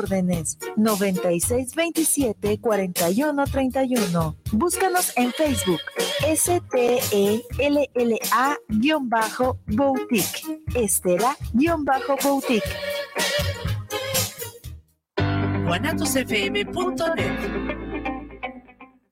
órdenes. 9627-4131. Búscanos en Facebook. S-T-E-L-L-A-Boutique. Estela-Boutique. guanatosfm.net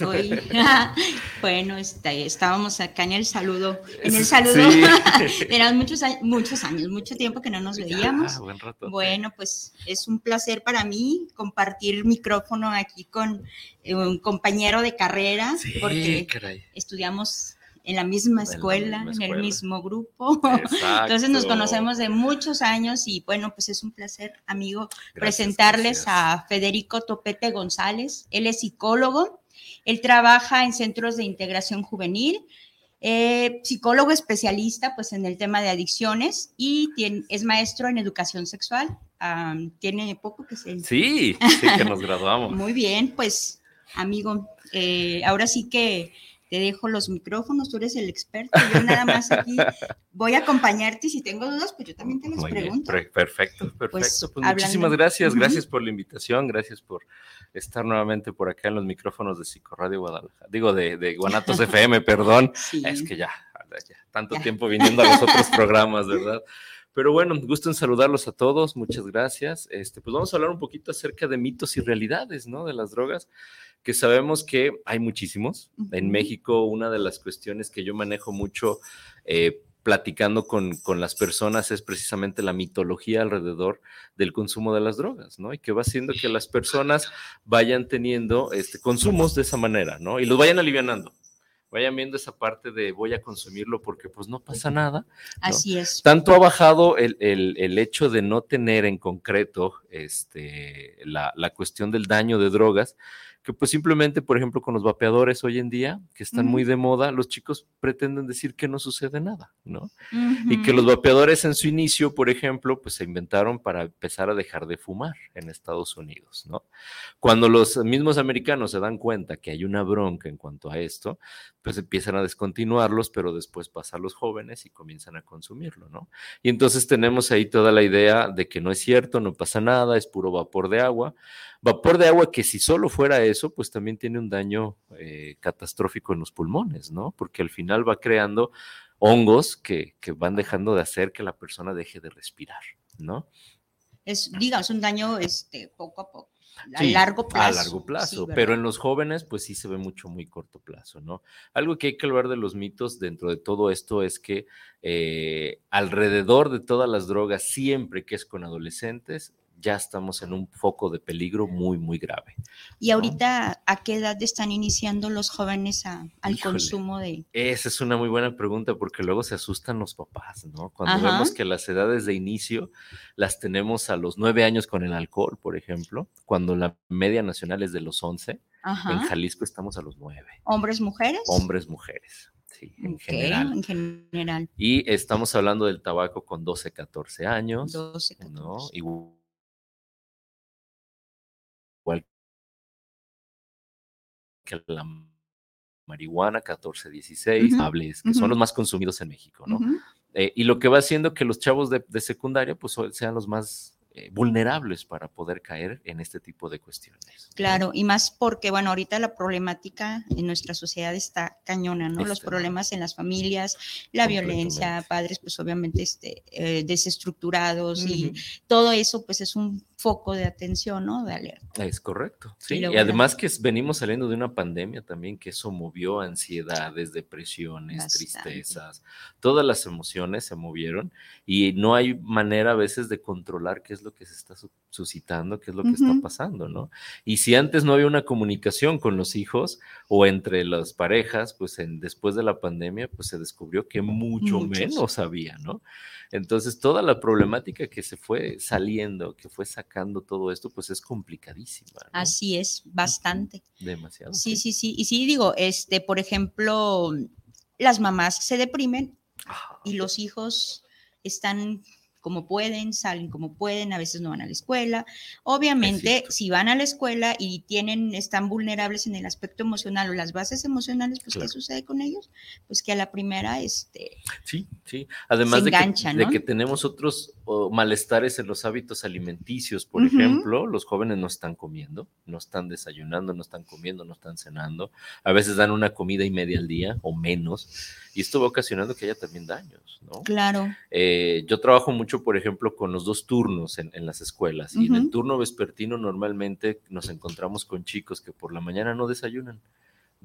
bueno, este, estábamos acá en el saludo, en el saludo, eran muchos, muchos años, mucho tiempo que no nos veíamos. Bueno, pues es un placer para mí compartir micrófono aquí con eh, un compañero de carrera, porque estudiamos en la misma escuela, en, el mismo grupo. Entonces nos conocemos de muchos años y bueno, pues es un placer, amigo, presentarles a Federico Topete González. Él es psicólogo, él trabaja en centros de integración juvenil, eh, psicólogo especialista pues en el tema de adicciones y es maestro en educación sexual. tiene poco que se... Sí, sí que nos graduamos. Muy bien, pues amigo, eh, ahora sí que te dejo los micrófonos, tú eres el experto, yo nada más aquí voy a acompañarte y si tengo dudas, pues yo también te las pregunto. perfecto, perfecto. Pues, pues muchísimas gracias, gracias por la invitación, gracias por estar nuevamente por acá en los micrófonos de Psicoradio Guadalajara, digo de, de Guanatos FM, perdón, es que ya, tanto tiempo viniendo a los otros programas, ¿verdad? Pero bueno, gusto en saludarlos a todos, muchas gracias. Este, pues vamos a hablar un poquito acerca de mitos y realidades, ¿no? De las drogas, que sabemos que hay muchísimos. En México, una de las cuestiones que yo manejo mucho eh, platicando con, con, las personas es precisamente la mitología alrededor del consumo de las drogas, ¿no? Y que va haciendo que las personas vayan teniendo este, consumos de esa manera, ¿no? Y los vayan alivianando vayan viendo esa parte de voy a consumirlo porque pues no pasa nada. Así es. Tanto ha bajado el, el, hecho de no tener en concreto este, la, la cuestión del daño de drogas, que pues simplemente, por ejemplo, con los vapeadores hoy en día, que están muy de moda, los chicos pretenden decir que no sucede nada, ¿no? Y que los vapeadores en su inicio, por ejemplo, pues se inventaron para empezar a dejar de fumar en Estados Unidos, ¿no? Cuando los mismos americanos se dan cuenta que hay una bronca en cuanto a esto, pues empiezan a descontinuarlos, pero después pasa a los jóvenes y comienzan a consumirlo, ¿no? Y entonces tenemos ahí toda la idea de que no es cierto, no pasa nada, es puro vapor de agua, Vapor de agua que si solo fuera eso, pues también tiene un daño eh, catastrófico en los pulmones, ¿no? Porque al final va creando hongos que, van dejando de hacer que la persona deje de respirar, ¿no? Es, digamos, un daño este, poco a poco. A largo plazo. A largo plazo, pero en los jóvenes, pues sí se ve mucho, muy corto plazo, ¿no? Algo que hay que hablar de los mitos dentro de todo esto es que eh, alrededor de todas las drogas, siempre que es con adolescentes, ya estamos en un foco de peligro muy, muy grave. ¿Y ahorita a qué edad están iniciando los jóvenes al consumo de...? Esa es una muy buena pregunta porque luego se asustan los papás, ¿no? Cuando vemos que las edades de inicio las tenemos a los nueve años con el alcohol, por ejemplo, cuando la media nacional es de los once, en Jalisco estamos a los nueve. ¿Hombres, mujeres? Hombres, mujeres. Sí, en, general. en general. Y estamos hablando del tabaco con 12, 14 años. 12, 14. ¿no? Que la marihuana, 14, 16, hables, que son los más consumidos en México, ¿no? Eh, y lo que va haciendo que los chavos de, secundaria, pues sean los más eh, vulnerables para poder caer en este tipo de cuestiones. Claro, y más porque, bueno, ahorita la problemática en nuestra sociedad está cañona, ¿no? Los problemas en las familias, la violencia, padres, pues obviamente este, eh, desestructurados y todo eso, pues es un foco de atención, ¿no? De alerta. Es correcto, sí. Y, además que venimos saliendo de una pandemia también que eso movió ansiedades, depresiones, tristezas, todas las emociones se movieron y no hay manera a veces de controlar qué es lo que se está suscitando, qué es lo que está pasando, ¿no? Y si antes no había una comunicación con los hijos o entre las parejas, pues en, después de la pandemia, pues se descubrió que mucho menos había, ¿no? Entonces, toda la problemática que se fue saliendo, que fue sacando todo esto, pues es complicadísima. Así es, bastante. Demasiado. Sí, sí, sí. Y sí, digo, este, por ejemplo, las mamás se deprimen y los hijos están como pueden, salen como pueden, a veces no van a la escuela. Obviamente, si van a la escuela y tienen, están vulnerables en el aspecto emocional o las bases emocionales, pues ¿qué sucede con ellos? Pues que a la primera, este... Sí, sí. Además de, que, de, que, tenemos otros malestares en los hábitos alimenticios, por ejemplo, los jóvenes no están comiendo, no están desayunando, no están comiendo, no están cenando. A veces dan una comida y media al día o menos. Y esto va ocasionando que haya también daños, ¿no? Claro. Eh, yo trabajo mucho, por ejemplo, con los dos turnos en, las escuelas. Y en el turno vespertino normalmente nos encontramos con chicos que por la mañana no desayunan.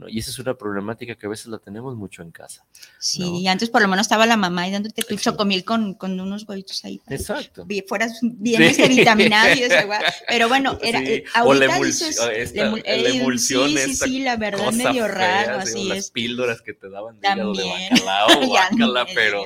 Y esa es una problemática que a veces la tenemos mucho en casa. Sí, antes por lo menos estaba la mamá ahí dándote tu chocomil con, con unos huevitos ahí. Exacto. Fueras bien este vitaminado y eso, pero bueno, era, sí. Eh, ahorita la, dices, esta, la, emulsión, sí, sí, sí, la verdad medio raro, así Las píldoras que te daban de de bacalao, bacala, pero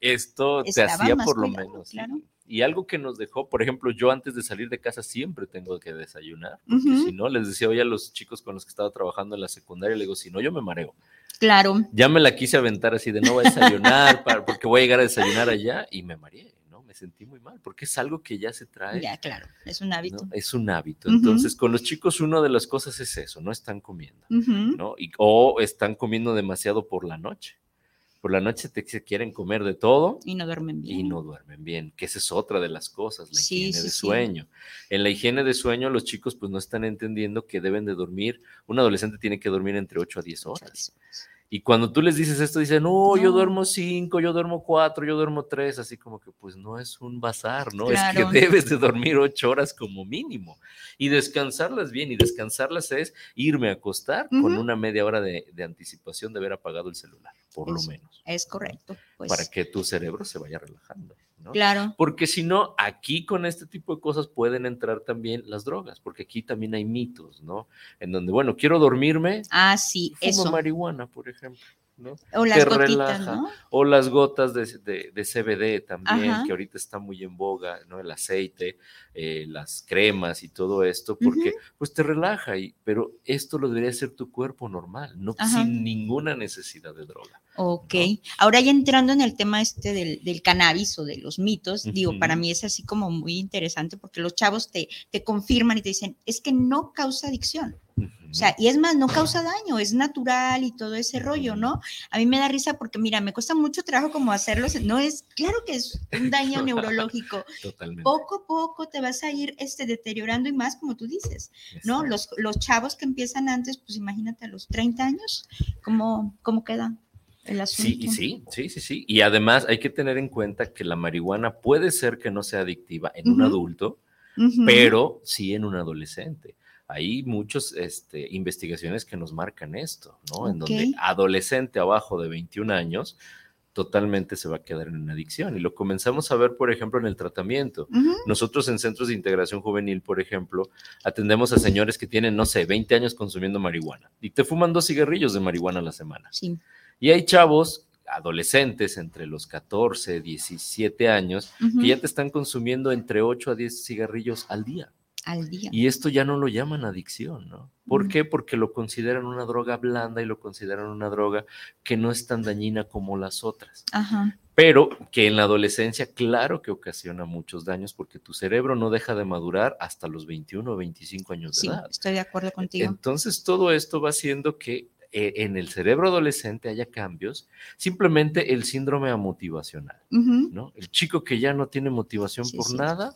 esto te hacía por lo menos. Claro. Y algo que nos dejó, por ejemplo, yo antes de salir de casa siempre tengo que desayunar, porque si no, les decía hoy a los chicos con los que estaba trabajando en la secundaria, le digo, si no, yo me mareo. Claro. Ya me la quise aventar así de no voy a desayunar, porque voy a llegar a desayunar allá y me mareé, ¿no? Me sentí muy mal, porque es algo que ya se trae. Ya, claro, es un hábito. Es un hábito. Entonces, con los chicos, una de las cosas es eso, no están comiendo, ¿no? Y, o están comiendo demasiado por la noche por la noche te quieren comer de todo. Y no duermen bien. Y no duermen bien, que esa es otra de las cosas, la higiene de sueño. En la higiene de sueño los chicos pues no están entendiendo que deben de dormir, un adolescente tiene que dormir entre 8 a 10 horas. Y cuando tú les dices esto, dicen, no, yo duermo cinco, yo duermo cuatro, yo duermo tres, así como que pues no es un bazar, ¿no? Es que debes de dormir ocho horas como mínimo y descansarlas bien. Y descansarlas es irme a acostar con una media hora de, anticipación de haber apagado el celular, por lo menos. Es correcto. Pues. Para que tu cerebro se vaya relajando. Claro. Porque si no, aquí con este tipo de cosas pueden entrar también las drogas, porque aquí también hay mitos, ¿no? En donde, bueno, quiero dormirme. Ah, sí, fumo marihuana, por ejemplo. O las gotitas, ¿no? O las gotas de, CBD también, que ahorita está muy en boga, ¿no? El aceite, eh, las cremas y todo esto, porque pues te relaja, y, pero esto lo debería hacer tu cuerpo normal, no sin ninguna necesidad de droga. Ok, ahora ya entrando en el tema este del, cannabis o de los mitos, digo, para mí es así como muy interesante porque los chavos te, te confirman y te dicen, es que no causa adicción. O sea, y es más, no causa daño, es natural y todo ese rollo, ¿no? A mí me da risa porque, mira, me cuesta mucho trabajo como hacerlo, no es, claro que es un daño neurológico. Totalmente. Poco a poco te vas a ir este, deteriorando y más, como tú dices, ¿no? Los, los chavos que empiezan antes, pues imagínate a los 30 años, ¿cómo, cómo quedan? El asunto. Sí, sí, sí, sí, sí. Y además hay que tener en cuenta que la marihuana puede ser que no sea adictiva en un adulto, pero sí en un adolescente hay muchas este, investigaciones que nos marcan esto, ¿no? En donde adolescente abajo de 21 años totalmente se va a quedar en una adicción. Y lo comenzamos a ver, por ejemplo, en el tratamiento. Nosotros en centros de integración juvenil, por ejemplo, atendemos a señores que tienen, no sé, 20 años consumiendo marihuana y te fuman dos cigarrillos de marihuana a la semana. Sí. Y hay chavos adolescentes entre los 14, 17 años que ya te están consumiendo entre 8 a 10 cigarrillos al día al día. Y esto ya no lo llaman adicción, ¿no? ¿Por qué? Porque lo consideran una droga blanda y lo consideran una droga que no es tan dañina como las otras. Ajá. Pero que en la adolescencia, claro que ocasiona muchos daños porque tu cerebro no deja de madurar hasta los 21 o 25 años de sí, edad. Estoy de acuerdo contigo. Entonces, todo esto va haciendo que eh, en el cerebro adolescente haya cambios, simplemente el síndrome amotivacional, ¿no? El chico que ya no tiene motivación por nada,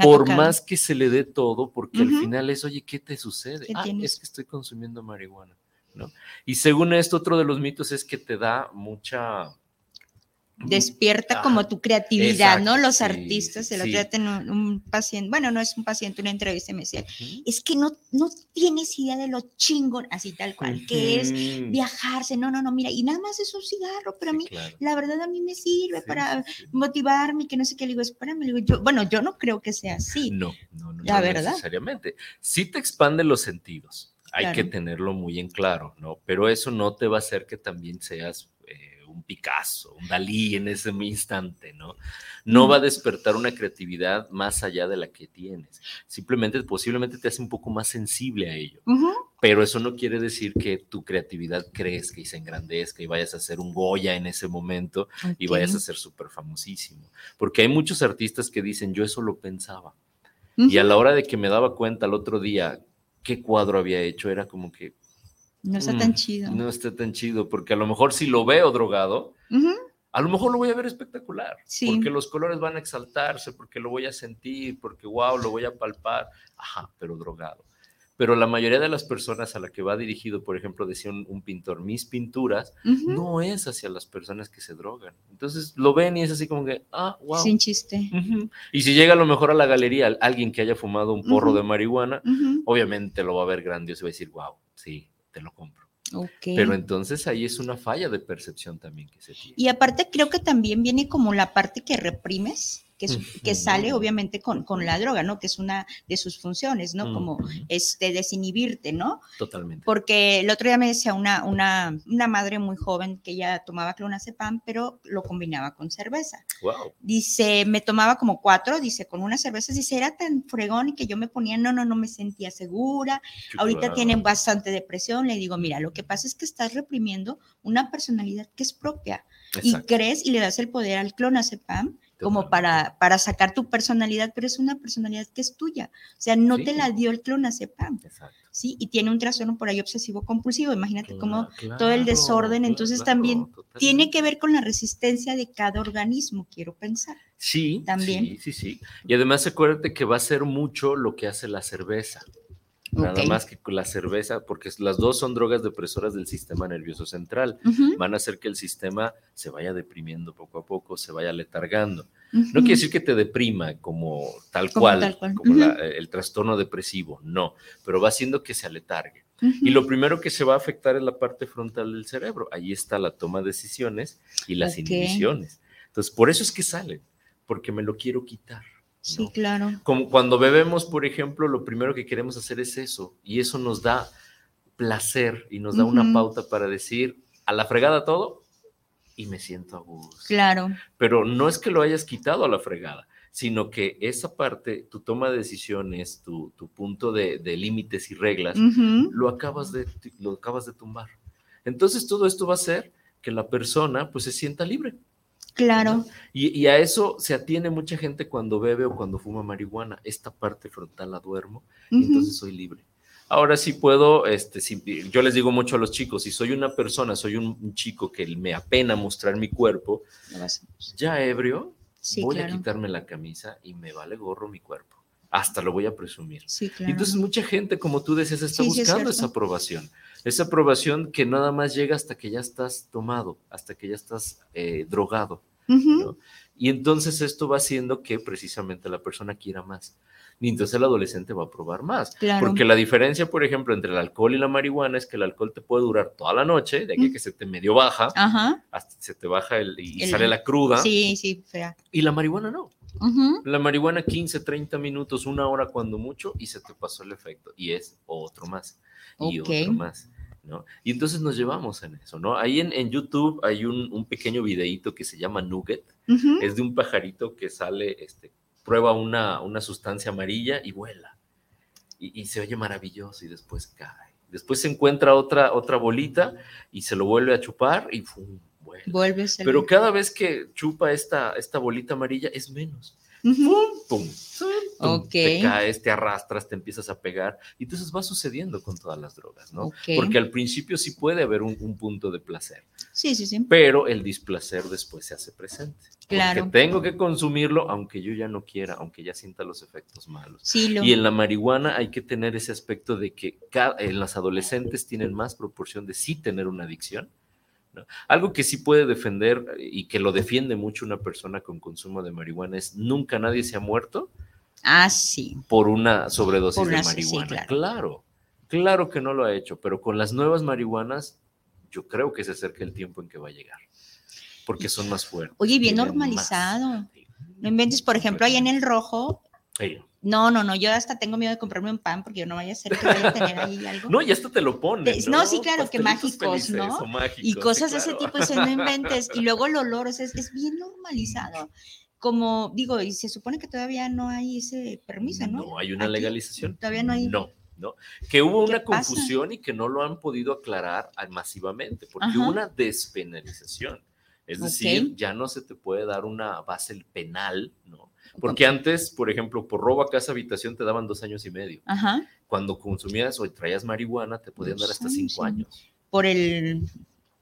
por más que se le dé todo, porque al final es, oye, ¿qué te sucede? ah, es que estoy consumiendo marihuana, ¿no? Y según esto, otro de los mitos es que te da mucha despierta como tu creatividad, ¿no? Los artistas, el otro día un, paciente, bueno, no es un paciente, una entrevista me decía, es que no, no tienes idea de lo chingón, así tal cual, que es viajarse, no, no, no, mira, y nada más es un cigarro, pero a mí, la verdad a mí me sirve para motivarme, que no sé qué, le digo, espérame, le digo, yo, bueno, yo no creo que sea así. No, no, no, la verdad. necesariamente. Sí te expande los sentidos, hay que tenerlo muy en claro, ¿no? Pero eso no te va a hacer que también seas un Picasso, un Dalí en ese instante, ¿no? No va a despertar una creatividad más allá de la que tienes. Simplemente, posiblemente te hace un poco más sensible a ello. Pero eso no quiere decir que tu creatividad crezca y se engrandezca y vayas a ser un Goya en ese momento y vayas a ser súper famosísimo. Porque hay muchos artistas que dicen, yo eso lo pensaba. Y a la hora de que me daba cuenta el otro día qué cuadro había hecho, era como que, no está tan mm, chido. No está tan chido, porque a lo mejor si lo veo drogado, a lo mejor lo voy a ver espectacular, porque los colores van a exaltarse, porque lo voy a sentir, porque wow, lo voy a palpar, ajá, pero drogado. Pero la mayoría de las personas a la que va dirigido, por ejemplo, decía un, pintor, mis pinturas, no es hacia las personas que se drogan. Entonces lo ven y es así como que, ah, wow. Sin chiste. Y si llega a lo mejor a la galería alguien que haya fumado un porro de marihuana, obviamente lo va a ver grandioso y va a decir, wow, sí, te lo compro. Pero entonces ahí es una falla de percepción también que se tiene. Y aparte creo que también viene como la parte que reprimes, que, sale obviamente con, con, la droga, ¿no? Que es una de sus funciones, ¿no? Como este, desinhibirte, ¿no? Totalmente. Porque el otro día me decía una, una, una madre muy joven que ella tomaba clonazepam, pero lo combinaba con cerveza. Wow. Dice, me tomaba como cuatro, dice, con una cerveza, dice, era tan fregón y que yo me ponía, no, no, no me sentía segura. Ahorita tienen bastante depresión. Le digo, mira, lo que pasa es que estás reprimiendo una personalidad que es propia. Y crees y le das el poder al clonazepam como para, para sacar tu personalidad, pero es una personalidad que es tuya. O sea, no te la dio el clonazepam. Exacto. ¿sí? Y tiene un trastorno por ahí obsesivo compulsivo. Imagínate cómo todo el desorden. Entonces también tiene que ver con la resistencia de cada organismo, quiero pensar. Sí, también. Sí, sí, sí. Y además acuérdate que va a ser mucho lo que hace la cerveza. Nada más que con la cerveza, porque las dos son drogas depresoras del sistema nervioso central. Van a hacer que el sistema se vaya deprimiendo poco a poco, se vaya letargando. No quiere decir que te deprima como tal cual, como el trastorno depresivo, no, pero va haciendo que se aletargue. Y lo primero que se va a afectar es la parte frontal del cerebro. Ahí está la toma de decisiones y las inhibiciones. Entonces, por eso es que sale, porque me lo quiero quitar. Sí, claro. Como cuando bebemos, por ejemplo, lo primero que queremos hacer es eso, y eso nos da placer y nos da una pauta para decir a la fregada todo y me siento a gusto. Claro. Pero no es que lo hayas quitado a la fregada, sino que esa parte, tu toma de decisiones, tu, punto de, límites y reglas, lo, acabas de, lo acabas de tumbar. Entonces todo esto va a hacer que la persona pues se sienta libre. Claro. Y, a eso se atiene mucha gente cuando bebe o cuando fuma marihuana. Esta parte frontal la duermo y entonces soy libre. Ahora sí puedo, este, yo les digo mucho a los chicos, si soy una persona, soy un, chico que me apena mostrar mi cuerpo, ya ebrio, voy a quitarme la camisa y me vale gorro mi cuerpo. Hasta lo voy a presumir. Entonces mucha gente, como tú decías, está buscando esa aprobación. Esa aprobación que nada más llega hasta que ya estás tomado, hasta que ya estás eh, drogado. Y entonces esto va haciendo que precisamente la persona quiera más. Y entonces el adolescente va a probar más. Porque la diferencia, por ejemplo, entre el alcohol y la marihuana es que el alcohol te puede durar toda la noche, de aquí que se te medio baja, hasta se te baja el, y sale la cruda. Sí, sí, fea. Y la marihuana no. La marihuana 15, 30 minutos, una hora cuando mucho y se te pasó el efecto. Y es otro más. Y otro más. ¿No? Y entonces nos llevamos en eso, ¿no? Ahí en, YouTube hay un, pequeño videíto que se llama Nugget, es de un pajarito que sale, este, prueba una, una sustancia amarilla y vuela, y, se oye maravilloso y después cae. Después se encuentra otra, otra bolita y se lo vuelve a chupar y ¡fum! vuelve. Vuelve Pero cada vez que chupa esta, esta bolita amarilla es menos pum, te caes, te arrastras, te empiezas a pegar, y entonces va sucediendo con todas las drogas, ¿no? Porque al principio sí puede haber un, punto de placer. Sí, sí, sí. Pero el displacer después se hace presente. Claro. Porque tengo que consumirlo aunque yo ya no quiera, aunque ya sienta los efectos malos. Sí, Y en la marihuana hay que tener ese aspecto de que en las adolescentes tienen más proporción de sí tener una adicción. Algo que sí puede defender y que lo defiende mucho una persona con consumo de marihuana es nunca nadie se ha muerto Ah, sí. Por una sobredosis de marihuana. claro. claro. que no lo ha hecho, pero con las nuevas marihuanas, yo creo que se acerca el tiempo en que va a llegar, porque son más fuertes. Oye, bien normalizado. No inventes, por ejemplo, ahí en el rojo. No, no, no, yo hasta tengo miedo de comprarme un pan porque yo no vaya a ser que vaya a tener ahí algo. No, y esto te lo pones. ¿no? sí, claro, que mágicos, ¿no? y cosas de ese tipo, eso no inventes. Y luego el olor, o sea, es bien normalizado como digo, y se supone que todavía no hay ese permiso, ¿no? No hay una legalización. Todavía no hay. No, no. Que hubo una confusión y que no lo han podido aclarar masivamente, porque hubo una despenalización. Es decir, ya no se te puede dar una base penal, ¿no? Porque antes, por ejemplo, por robo a casa habitación te daban dos años y medio. Ajá. Cuando consumías o traías marihuana te podían dar hasta cinco años. Por el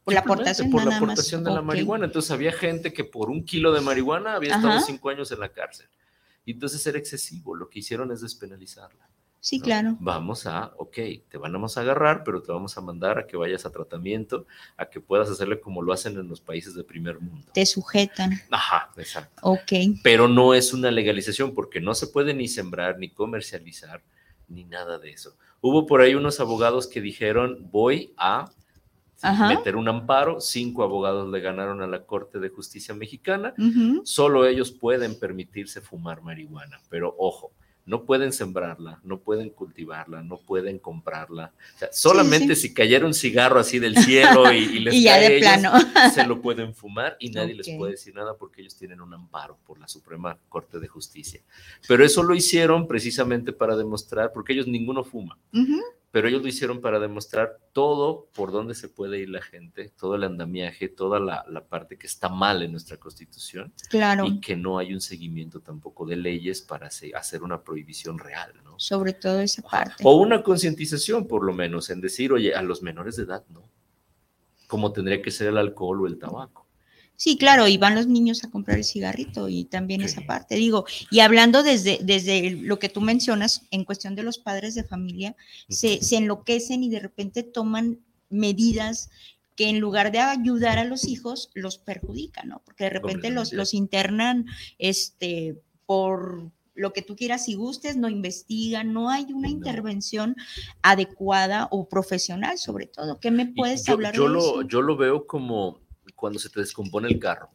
por la aportación, por la aportación de la marihuana. Entonces había gente que por un kilo de marihuana había estado cinco años en la cárcel. Y entonces era excesivo. Lo que hicieron es despenalizarla. Sí, claro. Vamos a, ok, te vamos a agarrar, pero te vamos a mandar a que vayas a tratamiento, a que puedas hacerle como lo hacen en los países de primer mundo. Te sujetan. Ajá, exacto. Ok. Pero no es una legalización porque no se puede ni sembrar, ni comercializar, ni nada de eso. Hubo por ahí unos abogados que dijeron, voy a meter un amparo. Cinco abogados le ganaron a la Corte de Justicia Mexicana. Solo ellos pueden permitirse fumar marihuana, pero ojo, no pueden sembrarla, no pueden cultivarla, no pueden comprarla. solamente si cayera un cigarro así del cielo y, les y cae se lo pueden fumar y nadie les puede decir nada porque ellos tienen un amparo por la Suprema Corte de Justicia. Pero eso lo hicieron precisamente para demostrar, porque ellos ninguno fuma pero ellos lo hicieron para demostrar todo por dónde se puede ir la gente, todo el andamiaje, toda la, parte que está mal en nuestra constitución. Claro. Y que no hay un seguimiento tampoco de leyes para hacer una prohibición real, ¿no? Sobre todo esa parte. O una concientización, por lo menos, en decir, oye, a los menores de edad no. Como tendría que ser el alcohol o el tabaco. Sí, claro, y van los niños a comprar el cigarrito y también esa parte. Digo, y hablando desde, desde lo que tú mencionas en cuestión de los padres de familia, se, se enloquecen y de repente toman medidas que en lugar de ayudar a los hijos, los perjudican, ¿no? Porque de repente los, los internan este, por lo que tú quieras y gustes, no investigan, no hay una intervención adecuada o profesional sobre todo. ¿Qué me puedes hablar yo de lo, eso? Yo lo veo como cuando se te descompone el carro.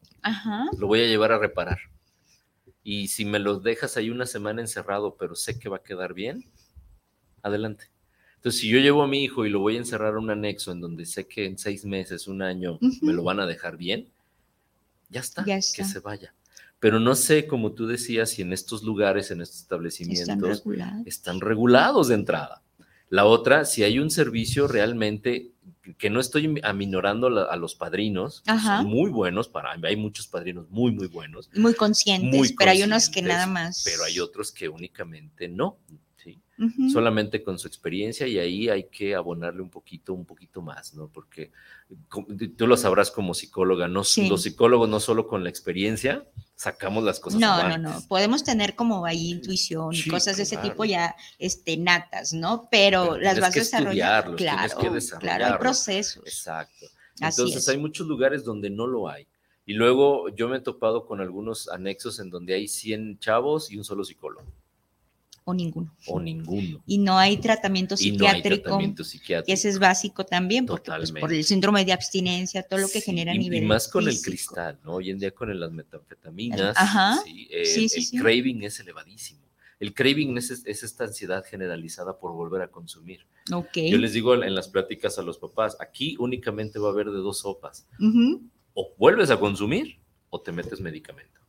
Lo voy a llevar a reparar. Y si me lo dejas ahí una semana encerrado, pero sé que va a quedar bien, adelante. Entonces, si yo llevo a mi hijo y lo voy a encerrar a un anexo en donde sé que en seis meses, un año, me lo van a dejar bien, ya está, que se vaya. Pero no sé, como tú decías, si en estos lugares, en estos establecimientos, están regulados de entrada. La otra, si hay un servicio realmente que no estoy aminorando a los padrinos, son muy buenos, para, hay muchos padrinos muy, muy buenos. Muy conscientes, pero hay unos que nada más. Pero hay otros que únicamente no, ¿sí? Solamente con su experiencia y ahí hay que abonarle un poquito, un poquito más, ¿no? Porque tú lo sabrás como psicóloga, no, los psicólogos no solo con la experiencia sacamos las cosas. No, no, no, podemos tener como ahí intuición y cosas de ese tipo ya este, natas, ¿no? Pero, las vas a desarrollar. Claro, que claro, hay procesos. Exacto. Entonces hay muchos lugares donde no lo hay. Y luego yo me he topado con algunos anexos en donde hay 100 chavos y un solo psicólogo o ninguno. O ninguno. Y no hay tratamiento psiquiátrico. Y ese es básico también, porque pues, por el síndrome de abstinencia, todo lo que genera a nivel. Y más con el cristal, ¿no? Hoy en día con las metanfetaminas, el, craving es elevadísimo. El craving es, esta ansiedad generalizada por volver a consumir. Okay. Yo les digo en las pláticas a los papás, aquí únicamente va a haber de dos sopas. O vuelves a consumir o te metes medicamento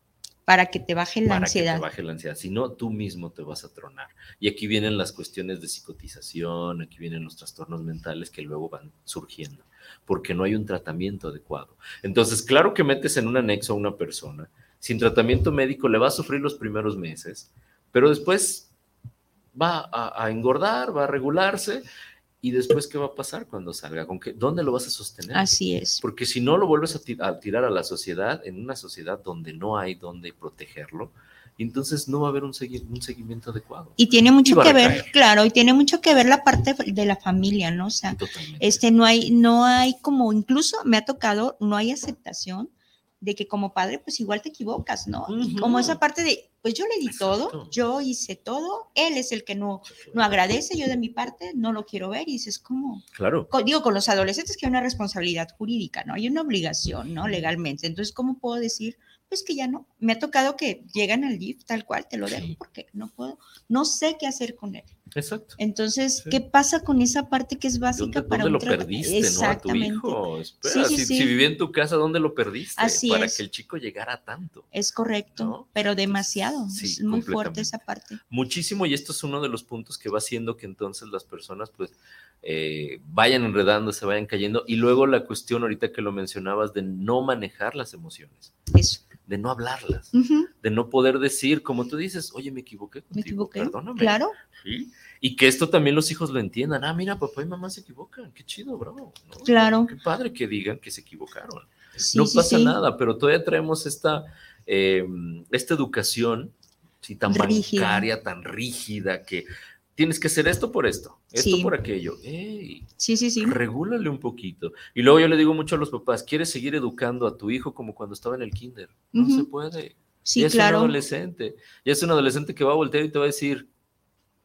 para que te baje la ansiedad. Para que te baje la ansiedad, si no, tú mismo te vas a tronar. Y aquí vienen las cuestiones de psicotización, aquí vienen los trastornos mentales que luego van surgiendo, porque no hay un tratamiento adecuado. Entonces, claro que metes en un anexo a una persona, sin tratamiento médico le va a sufrir los primeros meses, pero después va a, engordar, va a regularse. ¿Y después qué va a pasar cuando salga? ¿Con qué, ¿Dónde lo vas a sostener? Así es. Porque si no lo vuelves a, tirar a la sociedad, en una sociedad donde no hay donde protegerlo, entonces no va a haber un, un seguimiento adecuado. Y tiene mucho que ver, claro, y tiene mucho que ver la parte de la familia, ¿no? O sea, este no hay, no hay como, incluso me ha tocado, no hay aceptación de que como padre, pues igual te equivocas, ¿no? como esa parte de, pues yo le di todo, yo hice todo, él es el que no, no agradece, yo de mi parte no lo quiero ver, y dices, ¿cómo? Claro. digo, con los adolescentes que hay una responsabilidad jurídica, ¿no? Hay una obligación, ¿no? Legalmente. Entonces, ¿cómo puedo decir? Pues que ya no. Me ha tocado que llegan al GIF tal cual, te lo dejo porque no puedo, no sé qué hacer con él. Exacto. Entonces, ¿qué pasa con esa parte que es básica para ¿dónde lo perdiste, Exactamente. ¿no? A tu hijo. Espera, si, vivía en tu casa, ¿dónde lo perdiste? Así para que el chico llegara tanto. Es correcto, pero demasiado. es muy fuerte esa parte. Muchísimo, y esto es uno de los puntos que va haciendo que entonces las personas, pues, eh, vayan enredándose, vayan cayendo. Y luego la cuestión ahorita que lo mencionabas de no manejar las emociones. Eso de no hablarlas, de no poder decir, como tú dices, oye, me equivoqué contigo, me equivoqué, perdóname. Claro. Y que esto también los hijos lo entiendan. Ah, mira, papá y mamá se equivocan, qué chido, bro. Claro. Qué padre que digan que se equivocaron. no pasa nada, pero todavía traemos esta, em, esta educación tan bancaria, tan rígida, que tienes que hacer esto por esto, esto por aquello. Ey, sí, sí, sí. Regúlale un poquito. Y luego yo le digo mucho a los papás, ¿quieres seguir educando a tu hijo como cuando estaba en el kinder? No se puede. Sí, ya es un adolescente. Ya es un adolescente que va a voltear y te va a decir,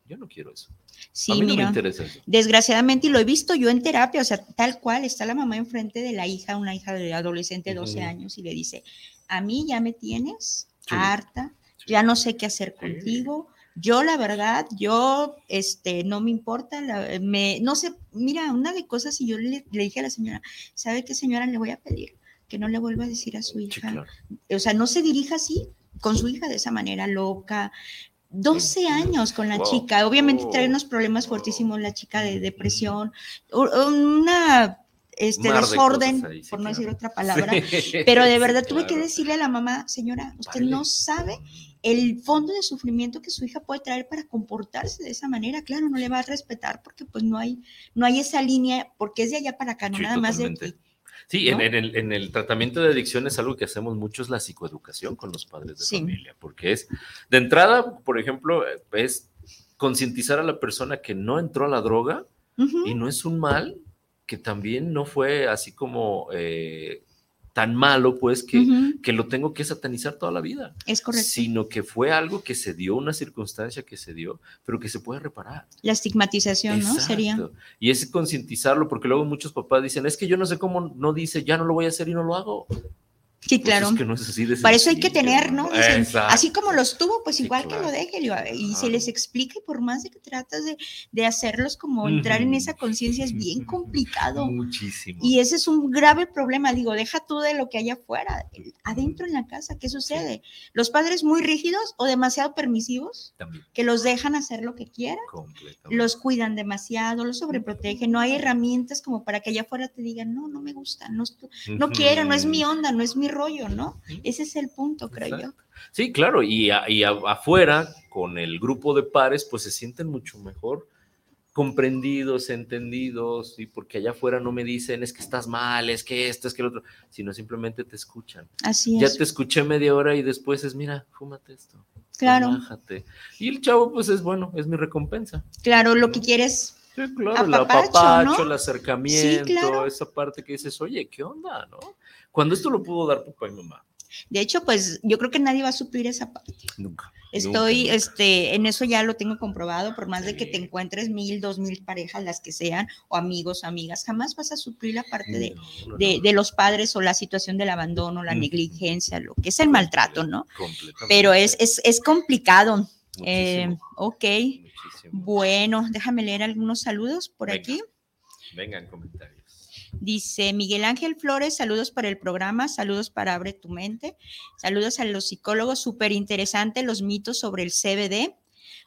yo no quiero eso. Sí, a mí no me interesa eso. Desgraciadamente, y lo he visto yo en terapia, o sea, tal cual, está la mamá enfrente de la hija, una hija de adolescente de 12 años, y le dice, a mí ya me tienes harta, ya no sé qué hacer contigo, yo, la verdad, yo, este, no me importa, me, no sé, mira, una de cosas, y yo le, dije a la señora, ¿sabe qué señora le voy a pedir? Que no le vuelva a decir a su hija. O sea, no se dirija así con su hija de esa manera loca. 12 años con la chica, obviamente trae unos problemas fuertísimos la chica de depresión, una este desorden, por no decir otra palabra, pero de verdad tuve que decirle a la mamá, señora, usted no sabe el fondo de sufrimiento que su hija puede traer para comportarse de esa manera, claro, no le va a respetar porque pues no hay, no hay esa línea, porque es de allá para acá, no nada más de aquí. Sí, en, el, en, el, tratamiento de adicción es algo que hacemos mucho, es la psicoeducación con los padres de familia, porque es, de entrada, por ejemplo, es concientizar a la persona que no entró a la droga y no es un mal, que también no fue así como eh, tan malo, pues, que, que, lo tengo que satanizar toda la vida. Es correcto. Sino que fue algo que se dio, una circunstancia que se dio, pero que se puede reparar. La estigmatización, ¿no? Sería. Y es concientizarlo, porque luego muchos papás dicen, es que yo no sé cómo no dice, ya no lo voy a hacer y no lo hago. Sí, pues claro. Para eso hay que tener, ¿no? así como los tuvo, pues igual que lo deje y se les explique, por más de que tratas de, hacerlos como entrar en esa conciencia, es bien complicado. Muchísimo. Y ese es un grave problema. Digo, deja tú de lo que hay afuera, adentro en la casa, ¿qué sucede? Los padres muy rígidos o demasiado permisivos, que los dejan hacer lo que quieran, los cuidan demasiado, los sobreprotegen, no hay herramientas como para que allá afuera te digan, no, no me gusta, no, no quiero, no es mi onda, no es mi rollo, ¿no? Ese es el punto, creo yo. Sí, claro, y, afuera, con el grupo de pares, pues se sienten mucho mejor comprendidos, entendidos, y porque allá afuera no me dicen es que estás mal, es que esto, es que lo otro, sino simplemente te escuchan. Así es. Ya te escuché media hora y después es, mira, fúmate esto. Claro. Y el chavo, pues es bueno, es mi recompensa. Claro, lo que quieres. Sí, claro, el apapacho, el acercamiento, esa parte que dices, oye, ¿qué onda, no? Cuando esto lo pudo dar papá y mamá. De hecho, pues yo creo que nadie va a suplir esa parte. Nunca. Estoy, este, en eso ya lo tengo comprobado, por más de que te encuentres mil, dos mil parejas, las que sean, o amigos, amigas, jamás vas a suplir la parte de, de, los padres o la situación del abandono, la negligencia, lo que es el maltrato, ¿no? Pero es, es, es complicado. Eh, ok. Bueno, déjame leer algunos saludos por aquí. Vengan comentarios. Dice Miguel Ángel Flores, saludos para el programa, saludos para Abre tu Mente, saludos a los psicólogos, súper interesante los mitos sobre el CBD.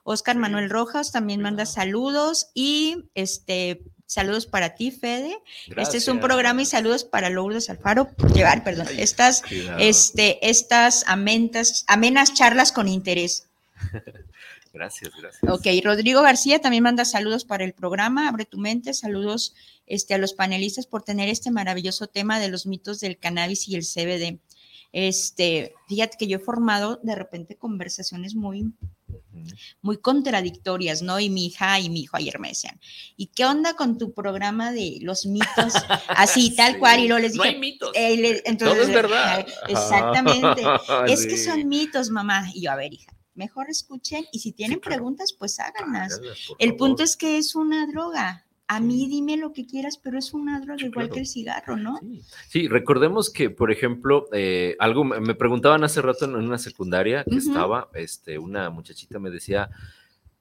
Oscar Manuel Rojas también manda saludos y este Saludos para ti, Fede. Este es un programa y saludos para Lourdes Alfaro. Llevar, perdón, estas, este, estas amentas, amenas charlas con interés. Gracias, gracias. Ok, Rodrigo García también manda saludos para el programa. Abre tu mente, saludos este, a los panelistas por tener este maravilloso tema de los mitos del cannabis y el CBD. Este, fíjate que yo he formado de repente conversaciones muy, muy contradictorias, ¿no? Y mi hija y mi hijo ayer me decían, ¿y qué onda con tu programa de los mitos? Así, tal cual, y luego les dije, no hay mitos. Eh, entonces, Todo es verdad. Exactamente. es que son mitos, mamá. Y yo, a ver, hija, mejor escuchen y si tienen preguntas, pues háganlas. El punto es que es una droga. A mí dime lo que quieras, pero es una droga igual que el cigarro, ¿no? Sí, recordemos que, por ejemplo, eh, algo me preguntaban hace rato en una secundaria que estaba, este, una muchachita me decía,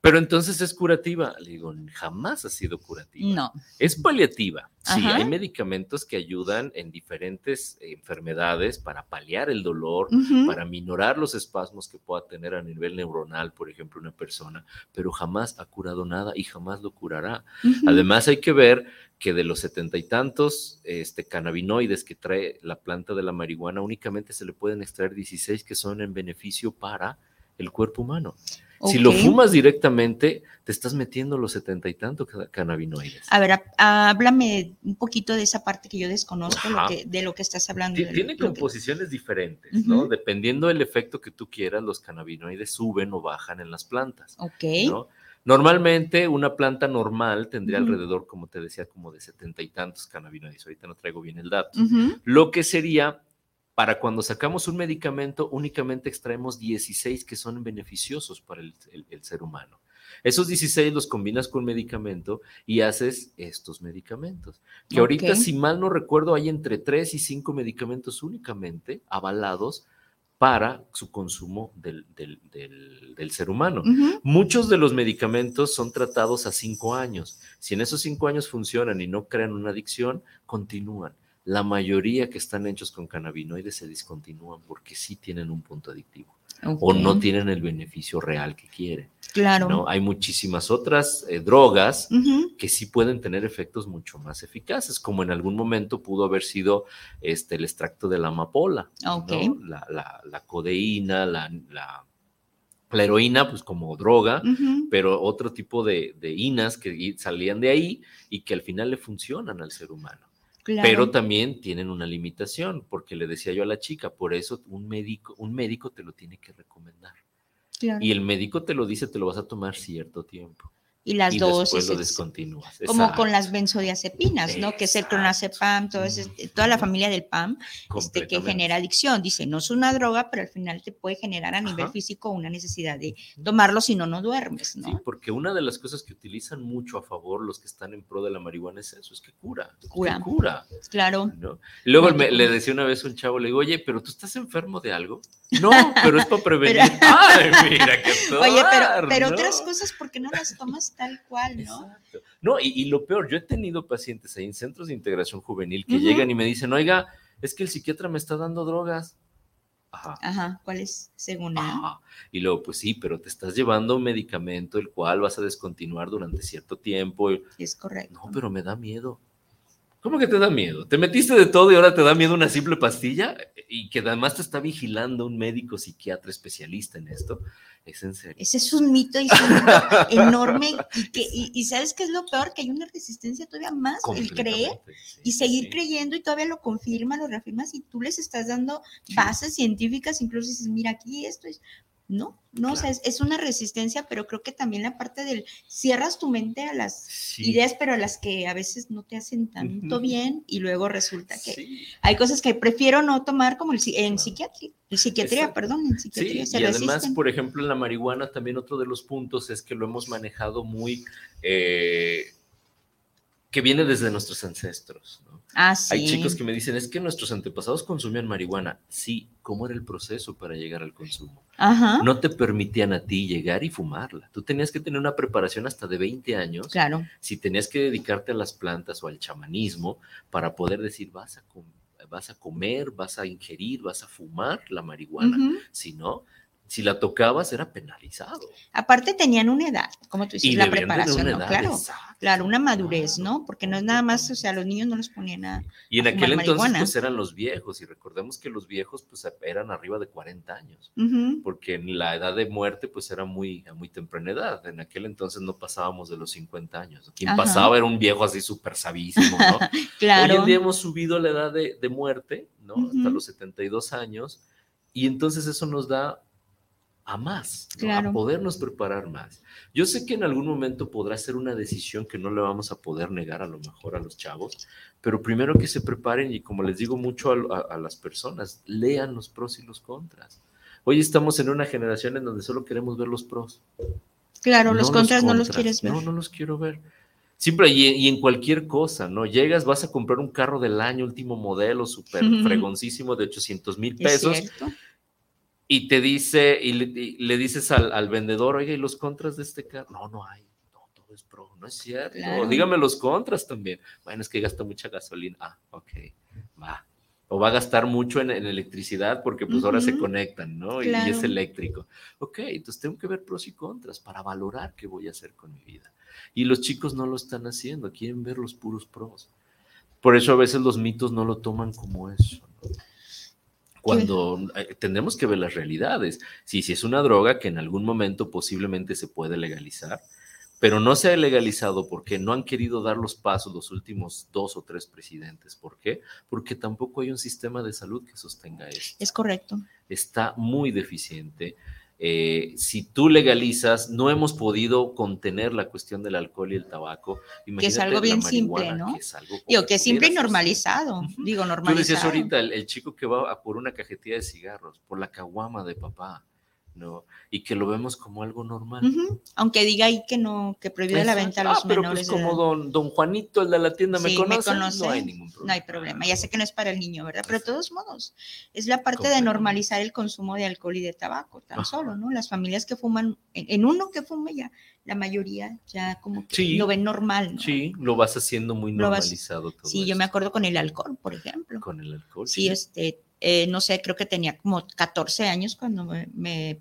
pero entonces es curativa. Le digo, jamás ha sido curativa. No. Es paliativa. Sí, hay medicamentos que ayudan en diferentes enfermedades para paliar el dolor, para minorar los espasmos que pueda tener a nivel neuronal, por ejemplo, una persona, pero jamás ha curado nada y jamás lo curará. Además, hay que ver que de los setenta y tantos este, cannabinoides que trae la planta de la marihuana, únicamente se le pueden extraer 16 que son en beneficio para el cuerpo humano. Si lo fumas directamente, te estás metiendo los setenta y tantos cannabinoides. A ver, háblame un poquito de esa parte que yo desconozco de lo que estás hablando. Tiene composiciones diferentes, ¿no? Dependiendo del efecto que tú quieras, los cannabinoides suben o bajan en las plantas. Ok. Normalmente una planta normal tendría alrededor, como te decía, como de setenta y tantos cannabinoides. Ahorita no traigo bien el dato. Lo que sería para cuando sacamos un medicamento, únicamente extraemos 16 que son beneficiosos para el, ser humano. Esos 16 los combinas con medicamento y haces estos medicamentos. Que ahorita, si mal no recuerdo, hay entre 3 y 5 medicamentos únicamente avalados para su consumo del, ser humano. Muchos de los medicamentos son tratados a 5 años. Si en esos 5 años funcionan y no crean una adicción, continúan la mayoría que están hechos con cannabinoides se discontinúan porque sí tienen un punto adictivo o no tienen el beneficio real que quieren. Claro. ¿no? Hay muchísimas otras eh, drogas que sí pueden tener efectos mucho más eficaces, como en algún momento pudo haber sido este, el extracto de la amapola, la, codeína, la, la, heroína, pues como droga, pero otro tipo de, de inas que salían de ahí y que al final le funcionan al ser humano. Pero también tienen una limitación, porque le decía yo a la chica, por eso un médico, un médico te lo tiene que recomendar. Y el médico te lo dice, te lo vas a tomar cierto tiempo y las dosis. lo descontinúas. Como con las benzodiazepinas, ¿no? Que es el clonazepam, todo toda la familia del PAM, este, que genera adicción. Dice, no es una droga, pero al final te puede generar a nivel físico una necesidad de tomarlo si no, no duermes, ¿no? Sí, porque una de las cosas que utilizan mucho a favor los que están en pro de la marihuana es eso, es que cura. Cura. cura. Claro. luego le decía una vez a un chavo, le digo, oye, pero tú estás enfermo de algo. No, pero es para prevenir. Ay, mira qué Oye, pero, pero otras cosas, porque no las tomas tal cual, ¿no? No, y, lo peor, yo he tenido pacientes ahí en centros de integración juvenil que llegan y me dicen, oiga, es que el psiquiatra me está dando drogas. Ajá. Ajá, ¿cuál es según él? Y luego, pues sí, pero te estás llevando un medicamento el cual vas a descontinuar durante cierto tiempo. Es correcto. No, pero me da miedo. ¿Cómo que te da miedo? ¿Te metiste de todo y ahora te da miedo una simple pastilla? Y que además te está vigilando un médico psiquiatra especialista en esto. Es en serio. Ese es un mito, y enorme. Y, que, y, sabes qué es lo peor, que hay una resistencia todavía más, el creer y seguir creyendo y todavía lo confirma, lo reafirmas y tú les estás dando bases científicas, incluso dices, mira aquí esto es, no, no, o sea, es, una resistencia, pero creo que también la parte del cierras tu mente a las ideas, pero a las que a veces no te hacen tanto bien y luego resulta que hay cosas que prefiero no tomar como el, en psiquiatría, en psiquiatría, perdón, en psiquiatría. y además, por ejemplo, en la marihuana también otro de los puntos es que lo hemos manejado muy, eh, que viene desde nuestros ancestros, ¿no? Ah, Hay chicos que me dicen, es que nuestros antepasados consumían marihuana. Sí, ¿cómo era el proceso para llegar al consumo? No te permitían a ti llegar y fumarla. Tú tenías que tener una preparación hasta de 20 años. Claro. Si tenías que dedicarte a las plantas o al chamanismo para poder decir, vas a, vas a comer, vas a ingerir, vas a fumar la marihuana. Si no, si la tocabas era penalizado. Aparte tenían una edad, como tú dices, la preparación, ¿no? Claro, claro, una madurez, ¿no? Porque no es nada más, o sea, los niños no los ponían a Y en aquel entonces pues eran los viejos y recordemos que los viejos pues eran arriba de 40 años, porque la edad de muerte pues era muy a muy temprana edad. En aquel entonces no pasábamos de los 50 años. Quien pasaba era un viejo así súper sabísimo, ¿no? claro. Hoy en día hemos subido la edad de, muerte, ¿no? Hasta los 72 años y entonces eso nos da a más, a podernos preparar más. Yo sé que en algún momento podrá ser una decisión que no le vamos a poder negar a lo mejor a los chavos, pero primero que se preparen y como les digo mucho a, las personas, lean los pros y los contras. Hoy estamos en una generación en donde solo queremos ver los pros. Claro, los, contras no los quieres ver. No, no los quiero ver. Siempre y, en cualquier cosa, ¿no? Llegas, vas a comprar un carro del año, último modelo, súper fregoncísimo de 800 mil pesos y te dice, y le, dices al, vendedor, oye, ¿y los contras de este carro? No, no hay, no, todo es pro, no es cierto. Dígame los contras también. Bueno, es que gasta mucha gasolina. Ah, ok, va. O va a gastar mucho en, electricidad porque pues ahora se conectan, ¿no? Y, es eléctrico. Ok, entonces tengo que ver pros y contras para valorar qué voy a hacer con mi vida. Y los chicos no lo están haciendo, quieren ver los puros pros. Por eso a veces los mitos no lo toman como eso. Cuando eh, tendremos que ver las realidades. Si, si es una droga que en algún momento posiblemente se puede legalizar, pero no se ha legalizado porque no han querido dar los pasos los últimos dos o tres presidentes. ¿Por qué? Porque tampoco hay un sistema de salud que sostenga esto. Es correcto. Está muy deficiente. Eh, si tú legalizas, no hemos podido contener la cuestión del alcohol y el tabaco. que es algo bien simple, ¿no? Que es algo Digo, que es simple y normalizado. Digo, normalizado. Tú decías ahorita, el, chico que va a por una cajetilla de cigarros, por la caguama de papá. ¿No? Y que lo vemos como algo normal. Aunque diga ahí que no, que prohíbe la venta a los ah, pero pues como don, don Juanito, el de la tienda, me, conoce, no hay ningún problema. No hay problema, ya sé que no es para el niño, ¿verdad? Pero de todos modos, es la parte de normalizar el consumo de alcohol y de tabaco, tan solo, ¿no? Las familias que fuman, en, uno que fume ya, la mayoría ya como que lo ven normal, ¿no? Sí, lo vas haciendo muy normalizado todo Sí, yo me acuerdo con el alcohol, por ejemplo. Con el alcohol. Sí, este eh, no sé, creo que tenía como 14 años cuando me,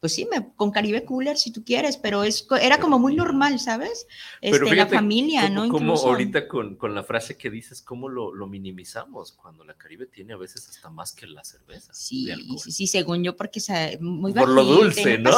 pues sí, me, con Caribe Cooler si tú quieres, pero es, era como muy normal, ¿sabes? Este, la familia, ¿no? Como ahorita con, la frase que dices, ¿cómo lo, minimizamos? Cuando la Caribe tiene a veces hasta más que la cerveza. Sí, sí, sí, según yo, porque es muy Por lo dulce, ¿no?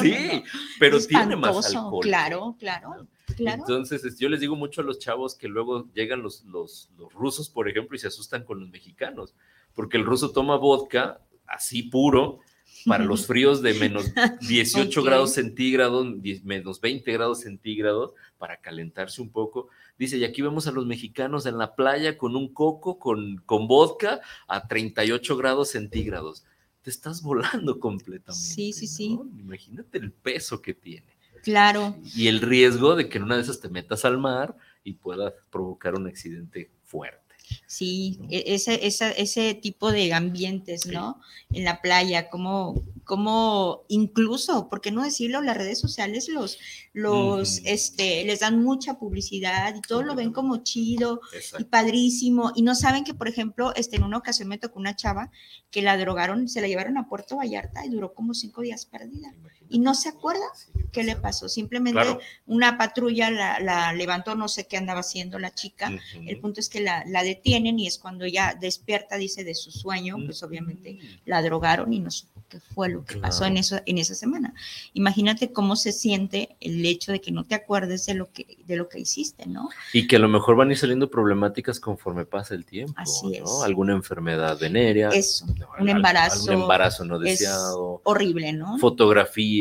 sí, pero tiene más alcohol. Claro, claro. Claro. Entonces, yo les digo mucho a los chavos que luego llegan los, los, los rusos, por ejemplo, y se asustan con los mexicanos porque el ruso toma vodka así puro para los fríos de menos 18 grados centígrados, menos 20 grados centígrados, para calentarse un poco. Dice, y aquí vemos a los mexicanos en la playa con un coco, con, con vodka a 38 grados centígrados. Te estás volando completamente. Sí, sí, sí. Imagínate el peso que tiene. Claro. Y el riesgo de que en una de esas te metas al mar y puedas provocar un accidente fuerte. Sí, e, ese, ese tipo de ambientes, ¿no? En la playa, como, como incluso, ¿por qué no decirlo? Las redes sociales los, los, este, les dan mucha publicidad y todo lo ven como chido y padrísimo. Y no saben que, por ejemplo, este, en una ocasión me tocó una chava que la drogaron, se la llevaron a Puerto Vallarta y duró como cinco días perdida. Y no se acuerda qué le pasó. Simplemente una patrulla la, levantó, no sé qué andaba haciendo la chica. El punto es que la, la detienen y es cuando ya despierta, dice, de su sueño, pues obviamente la drogaron y no supo qué fue lo que pasó en, eso, en esa semana. Imagínate cómo se siente el hecho de que no te acuerdes de lo que, de lo que hiciste, ¿no? Y que a lo mejor van a ir saliendo problemáticas conforme pasa el tiempo, Así ¿no? Alguna enfermedad venérea. Eso, un embarazo. Un embarazo no deseado. horrible, ¿no?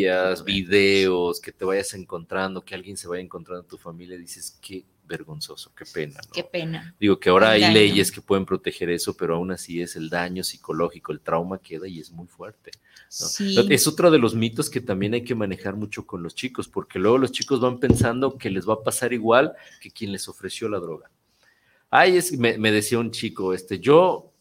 Fotografías, videos, que te vayas encontrando, que alguien se vaya encontrando en tu familia, dices, que vergonzoso, qué pena. ¿no? Qué pena. Digo que ahora hay leyes que pueden proteger eso, pero aún así es el daño psicológico, el trauma queda y es muy fuerte. Es otro de los mitos que también hay que manejar mucho con los chicos, porque luego los chicos van pensando que les va a pasar igual que quien les ofreció la droga. Ay, es, me, me decía un chico, este, yo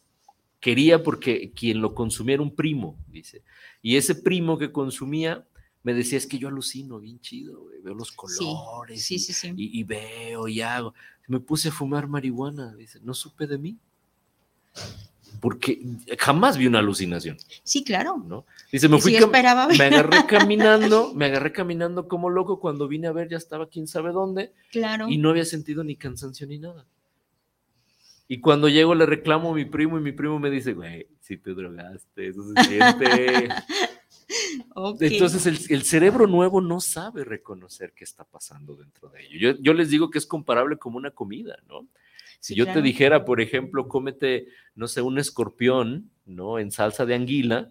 quería porque quien lo consumía era un primo, dice, y ese primo que consumía me decía, es que yo alucino bien chido, veo los colores y, veo y hago. Me puse a fumar marihuana, dice, no supe de mí. porque jamás vi una alucinación. Sí, claro. ¿no? Dice, me fui, esperaba me agarré caminando, me agarré caminando como loco, cuando vine a ver ya estaba quién sabe dónde. Claro. Y no había sentido ni cansancio ni nada. Y cuando llego le reclamo a mi primo y mi primo me dice, güey, si te drogaste, eso se siente. Entonces el, cerebro nuevo no sabe reconocer qué está pasando dentro de ello. Yo, yo les digo que es comparable como una comida, ¿no? Si yo te dijera, por ejemplo, cómete, no sé, un escorpión, ¿no? En salsa de anguila,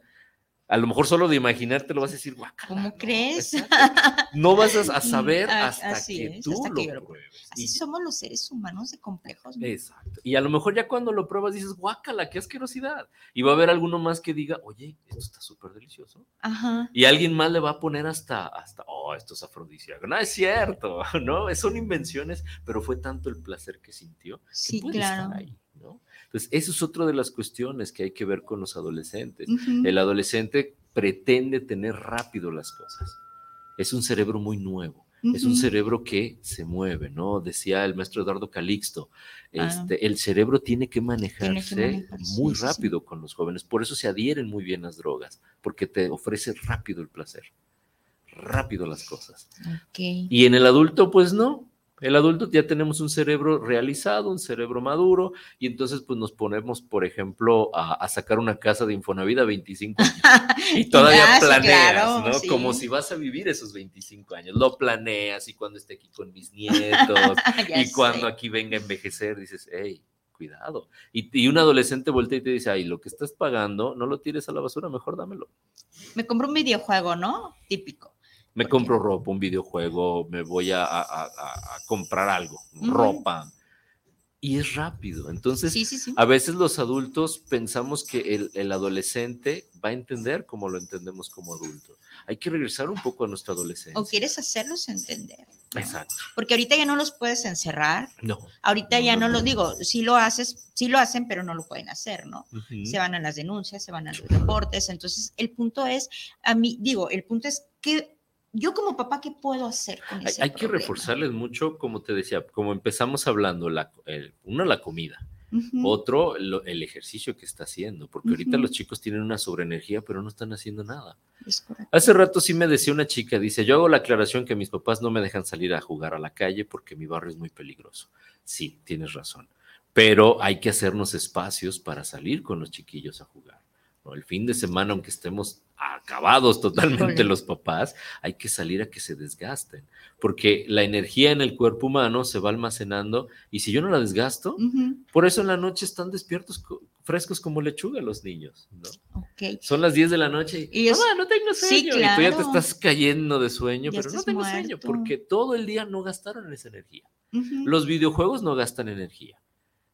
a lo mejor solo de imaginarte lo vas a decir, guacala. ¿Cómo crees? No vas a, saber hasta que tú lo, pruebes. Así somos los seres humanos de complejos. Exacto. Y a lo mejor ya cuando lo pruebas dices, guácala, qué asquerosidad. Y va a haber alguno más que diga, oye, esto está súper delicioso. Ajá. Y alguien más le va a poner hasta, hasta, oh, esto es afrodisíaco. No, es cierto, ¿no? Son invenciones, pero fue tanto el placer que sintió sí, claro. ahí, ¿no? Entonces, eso es otra de las cuestiones que hay que ver con los adolescentes. El adolescente pretende tener rápido las cosas. Es un cerebro muy nuevo. Es un cerebro que se mueve, ¿no? Decía el maestro Eduardo Calixto, ah. este, el cerebro tiene que manejarse muy rápido con los jóvenes, por eso se adhieren muy bien las drogas, porque te ofrece rápido el placer, rápido las cosas. Y en el adulto, pues no, el adulto ya tenemos un cerebro realizado, un cerebro maduro, y entonces pues nos ponemos, por ejemplo, a, sacar una casa de Infonavit a 25 años. Y todavía planeas, ¿no? Como si vas a vivir esos 25 años. Lo planeas y cuando esté aquí con mis nietos y cuando aquí venga a envejecer, dices, hey, cuidado. Y, y, un adolescente voltea y te dice, ay, lo que estás pagando, no lo tires a la basura, mejor dámelo. Me compro un videojuego, ¿no? Típico me compro ropa, un videojuego, me voy a, comprar algo, ropa. Y es rápido. Entonces, a veces los adultos pensamos que el, adolescente va a entender como lo entendemos como adulto. Hay que regresar un poco a nuestra adolescencia. O quieres hacerlos entender. Exacto. Porque ahorita ya no los puedes encerrar. No. Ahorita ya no, lo digo, sí lo haces, sí lo hacen, pero no lo pueden hacer, ¿no? Se van a las denuncias, se van a los reportes. Entonces, el punto es, a mí, digo, el punto es que yo como papá, ¿qué puedo hacer con ese Hay, que reforzarles mucho, como te decía, como empezamos hablando, la, uno, la comida. Otro, el ejercicio que está haciendo, porque ahorita los chicos tienen una sobreenergía, pero no están haciendo nada. Hace rato sí me decía una chica, dice, yo hago la aclaración que mis papás no me dejan salir a jugar a la calle porque mi barrio es muy peligroso. Sí, tienes razón, pero hay que hacernos espacios para salir con los chiquillos a jugar. El fin de semana, aunque estemos acabados totalmente los papás, hay que salir a que se desgasten, porque la energía en el cuerpo humano se va almacenando y si yo no la desgasto, por eso en la noche están despiertos frescos como lechuga los niños, ¿no? Son las 10 de la noche y, no tengo sueño, y tú ya te estás cayendo de sueño, pero no tengo sueño, porque todo el día no gastaron esa energía. Los videojuegos no gastan energía,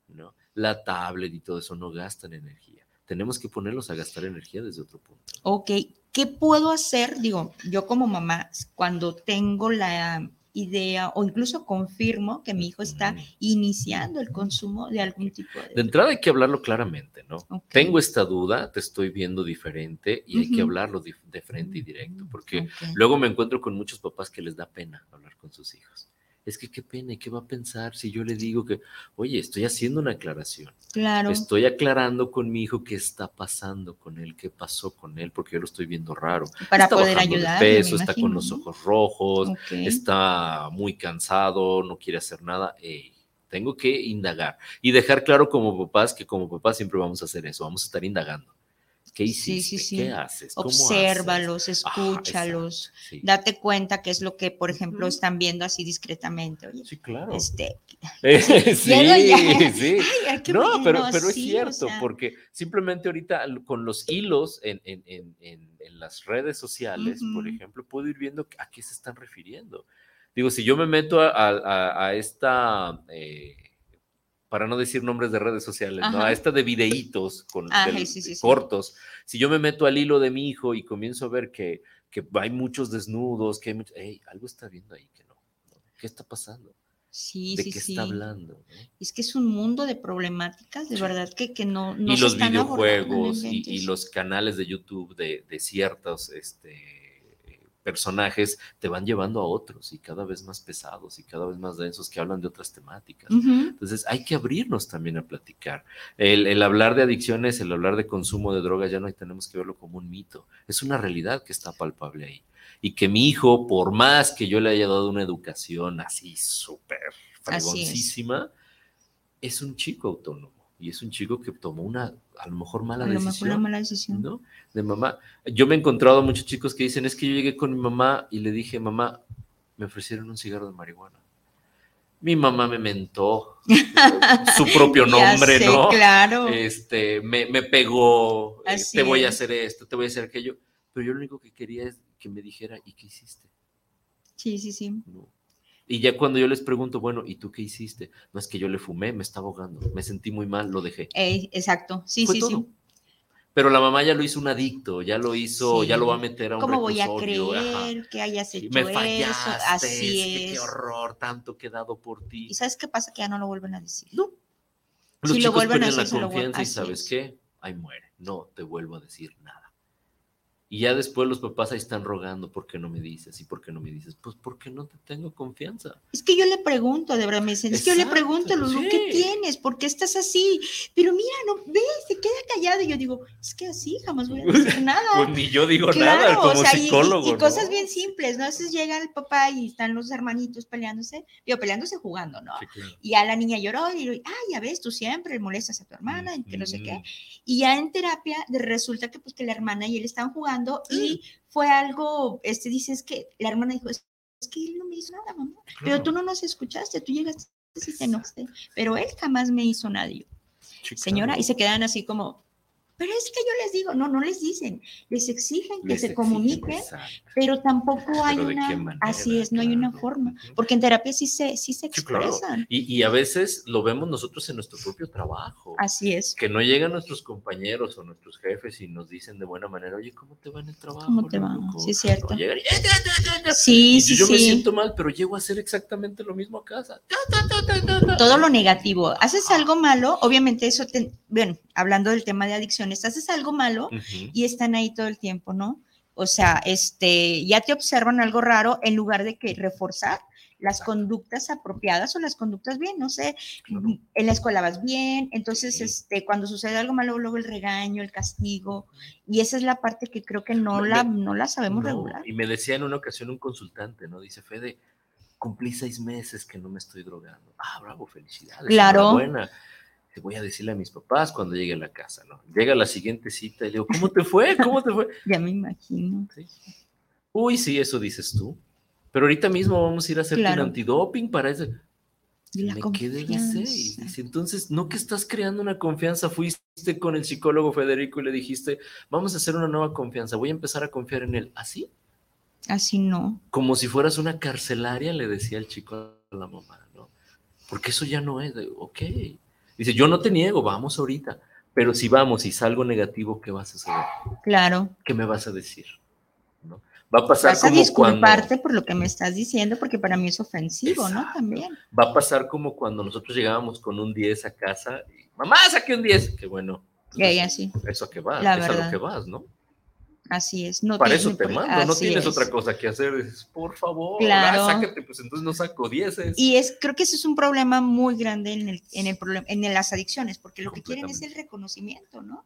¿no? La tablet y todo eso no gastan energía tenemos que ponerlos a gastar energía desde otro punto. Ok, ¿qué puedo hacer? Digo, yo como mamá, cuando tengo la idea o incluso confirmo que mi hijo está iniciando el consumo de algún tipo de... De entrada hay que hablarlo claramente, ¿no? Tengo esta duda, te estoy viendo diferente y hay que hablarlo de, frente y directo, porque luego me encuentro con muchos papás que les da pena hablar con sus hijos es que qué pena, ¿qué va a pensar si yo le digo que, oye, estoy haciendo una aclaración? Claro. Estoy aclarando con mi hijo qué está pasando con él, qué pasó con él, porque yo lo estoy viendo raro. Para está poder ayudar. peso, está con los ojos rojos, está muy cansado, no quiere hacer nada. tengo que indagar y dejar claro como papás que como papás siempre vamos a hacer eso, vamos a estar indagando. ¿Qué hiciste? ¿Qué haces? Obsérvalos, escúchalos, date cuenta qué es lo que, por ejemplo, están viendo así discretamente. sí, claro. Este, sí, sí. no, pero, pero es cierto, porque simplemente ahorita con los hilos en, en, en, en las redes sociales, por ejemplo, puedo ir viendo a qué se están refiriendo. Digo, si yo me meto a, a, a esta... Eh, para no decir nombres de redes sociales, ¿no? A esta de videitos con cortos. Si yo me meto al hilo de mi hijo y comienzo a ver que, que hay muchos desnudos, que hay algo está viendo ahí que no. ¿Qué está pasando? Sí, ¿De sí, qué está hablando? Es que es un mundo de problemáticas, de verdad, que, que no, no, Y los videojuegos y, los canales de YouTube de, de ciertos este, personajes te van llevando a otros y cada vez más pesados y cada vez más densos que hablan de otras temáticas. Entonces hay que abrirnos también a platicar. El, hablar de adicciones, el hablar de consumo de drogas, ya no tenemos que verlo como un mito. Es una realidad que está palpable ahí. Y que mi hijo, por más que yo le haya dado una educación así súper fregoncísima, es un chico autónomo y es un chico que tomó una, a lo mejor mala decisión. mala decisión. ¿no? De mamá. Yo me he encontrado a muchos chicos que dicen, es que yo llegué con mi mamá y le dije, mamá, me ofrecieron un cigarro de marihuana. Mi mamá me mentó su propio nombre, ¿no? Claro. Este, me, me pegó, eh, te voy a hacer esto, te voy a hacer aquello. Pero yo lo único que quería es que me dijera, ¿y qué hiciste? Sí, sí, sí. No. Y ya cuando yo les pregunto, bueno, ¿y tú qué hiciste? No es que yo le fumé, me estaba ahogando, me sentí muy mal, lo dejé. exacto, sí, sí, sí. Pero la mamá ya lo hizo un adicto, ya lo hizo, ya lo va a meter a un ¿Cómo voy a creer que hayas hecho me fallaste, eso? Así es. qué horror, tanto que he dado por ti. ¿Y sabes qué pasa? Que ya no lo vuelven a decir. No. Los si chicos lo vuelven a decir, la confianza y ¿sabes qué? Ahí muere. No te vuelvo a decir nada. Y ya después los papás ahí están rogando, ¿por qué no me dices? ¿Y por qué no me dices? Pues porque no te tengo confianza. Es que yo le pregunto, de verdad me dicen, es que yo le pregunto, Lulu, ¿qué tienes? ¿Por qué estás así? Pero mira, no, ves, se queda callado. Y yo digo, es que así jamás voy a decir nada. pues ni yo digo nada como psicólogo. Y, cosas bien simples, ¿no? Veces llega el papá y están los hermanitos peleándose, digo, peleándose jugando, ¿no? Y a la niña lloró y digo, ah, ya ves, tú siempre molestas a tu hermana, y que no sé qué. Y ya en terapia resulta que pues que la hermana y él estaban jugando y fue algo, este dice, es que la hermana dijo, es, que él no me hizo nada, mamá, pero tú no nos escuchaste, tú llegaste y te enojaste, pero él jamás me hizo nada. Señora, y se quedan así como, pero es que yo les digo, no, no les dicen, les exigen que se comuniquen, pero tampoco hay una, así es, no hay una forma, porque en terapia sí se, sí se expresan. y, y, a veces lo vemos nosotros en nuestro propio trabajo. Así es. Que no llegan nuestros compañeros o nuestros jefes y nos dicen de buena manera, oye, ¿cómo te va en el trabajo? ¿Cómo te va? Sí, es cierto. sí, sí, yo me siento mal, pero llego a hacer exactamente lo mismo a casa. Todo lo negativo. Haces algo malo, obviamente eso, te, bueno, hablando del tema de adicciones, haces algo malo y están ahí todo el tiempo, ¿no? O sea, este, ya te observan algo raro en lugar de que reforzar las conductas apropiadas o las conductas bien, no sé, en la escuela vas bien, entonces este, cuando sucede algo malo, luego el regaño, el castigo, y esa es la parte que creo que no, la, no la sabemos regular. Y me decía en una ocasión un consultante, ¿no? Dice, Fede, cumplí seis meses que no me estoy drogando. Ah, bravo, felicidades. Claro. Buena voy a decirle a mis papás cuando llegue a la casa, ¿no? Llega la siguiente cita y le digo, ¿cómo te fue? ¿Cómo te fue? ya me imagino. Uy, sí, eso dices tú. Pero ahorita mismo vamos a ir a hacer un antidoping para eso. Y me quedé seis. Entonces, no que estás creando una confianza, fuiste con el psicólogo Federico y le dijiste, vamos a hacer una nueva confianza, voy a empezar a confiar en él. ¿Así? Así no. Como si fueras una carcelaria, le decía el chico a la mamá, ¿no? Porque eso ya no es de, ok, Dice, yo no te niego, vamos ahorita, pero si vamos y salgo negativo, ¿qué vas a hacer? Claro. ¿Qué me vas a decir? ¿No? Va a pasar vas a disculparte por lo que me estás diciendo, porque para mí es ofensivo, ¿no? También. Va a pasar como cuando nosotros llegábamos con un 10 a casa y, mamá, saqué un 10, que bueno. Y así. Eso que vas, es a lo que vas, ¿no? Así es. No Para eso te mando, no tienes otra cosa que hacer. por favor, claro. sácate, pues entonces no saco dieces. Y es, creo que ese es un problema muy grande en, el, en, el problema, en las adicciones, porque lo que quieren es el reconocimiento, ¿no?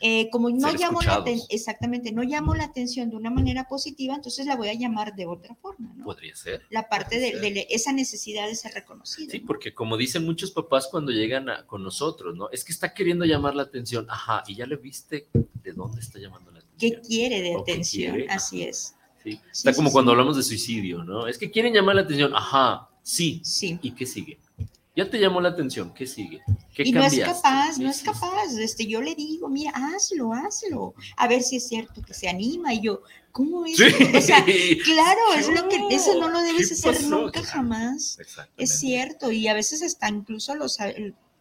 Eh, como no llamo la exactamente, no llamo la atención de una manera positiva, entonces la voy a llamar de otra forma, ¿no? Podría ser. La parte de, esa necesidad de ser reconocido. Sí, porque como dicen muchos papás cuando llegan con nosotros, ¿no? Es que está queriendo llamar la atención, ajá, y ya le viste de dónde está llamando la atención ¿Qué quiere de atención? Así es. Sí. Está como cuando hablamos de suicidio, ¿no? Es que quieren llamar la atención. Ajá, sí. Sí. ¿Y qué sigue? Ya te llamó la atención, ¿qué sigue? ¿Qué y no es capaz, no es capaz. Este, yo le digo, mira, hazlo, hazlo. A ver si es cierto que se anima. Y yo, ¿cómo es? O sea, claro, es lo que, eso no lo debes hacer nunca, jamás. Es cierto. Y a veces hasta incluso los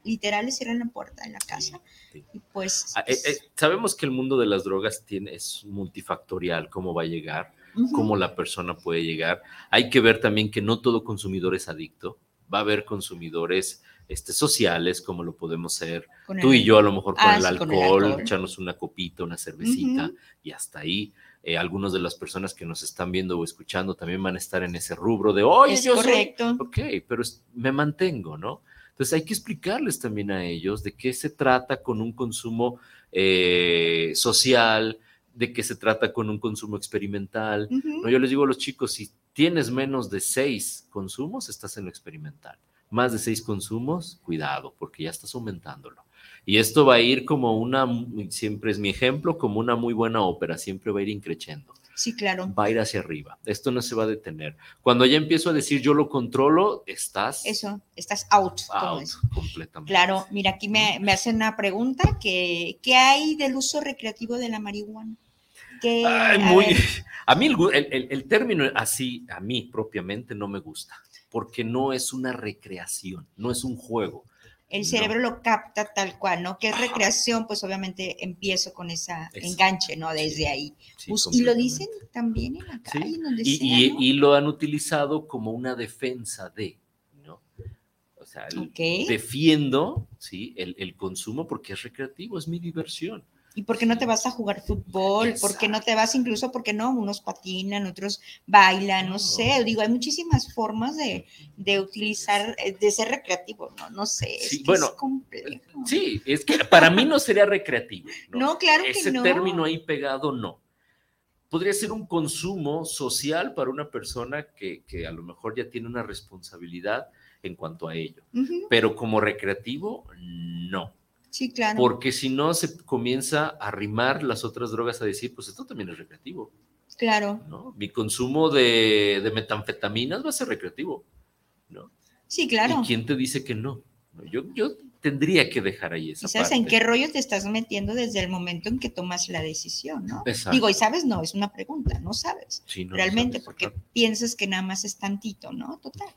literales cierran la puerta de la casa. Y pues. Ah, eh, eh, sabemos que el mundo de las drogas tiene, es multifactorial, cómo va a llegar, cómo la persona puede llegar. Hay que ver también que no todo consumidor es adicto. Va a haber consumidores este, sociales, como lo podemos ser tú y yo, a lo mejor con, ah, el, alcohol, echarnos una copita, una cervecita y hasta ahí. Eh, algunas de las personas que nos están viendo o escuchando también van a estar en ese rubro de, oye, yo correcto. Soy... Ok, pero me mantengo, ¿no? Entonces hay que explicarles también a ellos de qué se trata con un consumo eh, social, de qué se trata con un consumo experimental. ¿no? Yo les digo a los chicos, si tienes menos de seis consumos, estás en lo experimental. Más de seis consumos, cuidado, porque ya estás aumentándolo. Y esto va a ir como una, siempre es mi ejemplo, como una muy buena ópera, siempre va a ir increciendo. Sí, claro. Va a ir hacia arriba. Esto no se va a detener. Cuando ya empiezo a decir yo lo controlo, estás. Eso, estás out. Out, completamente. Claro, mira, aquí me, me hacen una pregunta: que, ¿qué hay del uso recreativo de la marihuana? a, mí el, término así, a mí propiamente no me gusta, porque no es una recreación, no es un juego. El cerebro lo capta tal cual, ¿no? Que es recreación, pues obviamente empiezo con ese enganche, ¿no? Desde ahí. y lo dicen también en la calle, donde y, y, lo han utilizado como una defensa de, ¿no? O sea, defiendo, ¿sí? El, el consumo porque es recreativo, es mi diversión. ¿Y por qué no te vas a jugar fútbol? ¿Por qué no te vas incluso, porque no? Unos patinan, otros bailan, no, sé. Digo, hay muchísimas formas de, utilizar, eh, de ser recreativo, ¿no? No sé. Sí, bueno, es complejo. Sí, es que para mí no sería recreativo. No, claro que no. Ese término ahí pegado, no. Podría ser un consumo social para una persona que, a lo mejor ya tiene una responsabilidad en cuanto a ello. Pero como recreativo, no. Sí, claro. Porque si no, se comienza a arrimar las otras drogas a decir, pues esto también es recreativo. Claro. ¿no? Mi consumo de, de metanfetaminas va a ser recreativo. ¿no? Sí, claro. ¿Y quién te dice que no? Yo, yo tendría que dejar ahí esa ¿Sabes en qué rollo te estás metiendo desde el momento en que tomas la decisión, no? Digo, y sabes, no, es una pregunta, no sabes. realmente, porque piensas que nada más es tantito, ¿no? Total.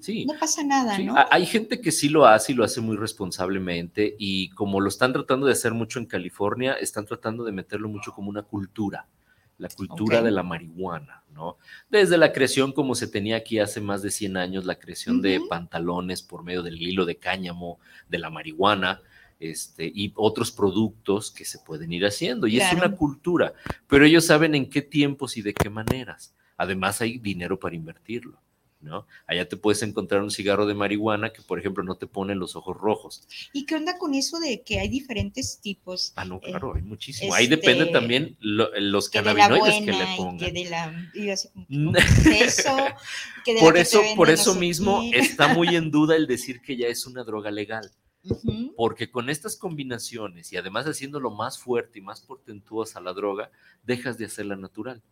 Sí. No pasa nada, ¿no? Hay gente que sí lo hace y lo hace muy responsablemente y como lo están tratando de hacer mucho en California, están tratando de meterlo mucho como una cultura la cultura de la marihuana, ¿no? Desde la creación como se tenía aquí hace más de 100 años, la creación de pantalones por medio del hilo de cáñamo, de la marihuana, este, y otros productos que se pueden ir haciendo. Y es una cultura, pero ellos saben en qué tiempos y de qué maneras. Además hay dinero para invertirlo. ¿No? Allá te puedes encontrar un cigarro de marihuana que, por ejemplo, no te pone los ojos rojos. ¿Y qué onda con eso de que hay diferentes tipos? Ah, no, eh, claro, hay muchísimo. Ahí depende este, también los cannabinoides que le pongan. Que de la, eso, por eso, por eso mismo está muy en duda el decir que ya es una droga legal. Porque con estas combinaciones y además haciéndolo más fuerte y más portentuosa la droga, dejas de hacerla natural.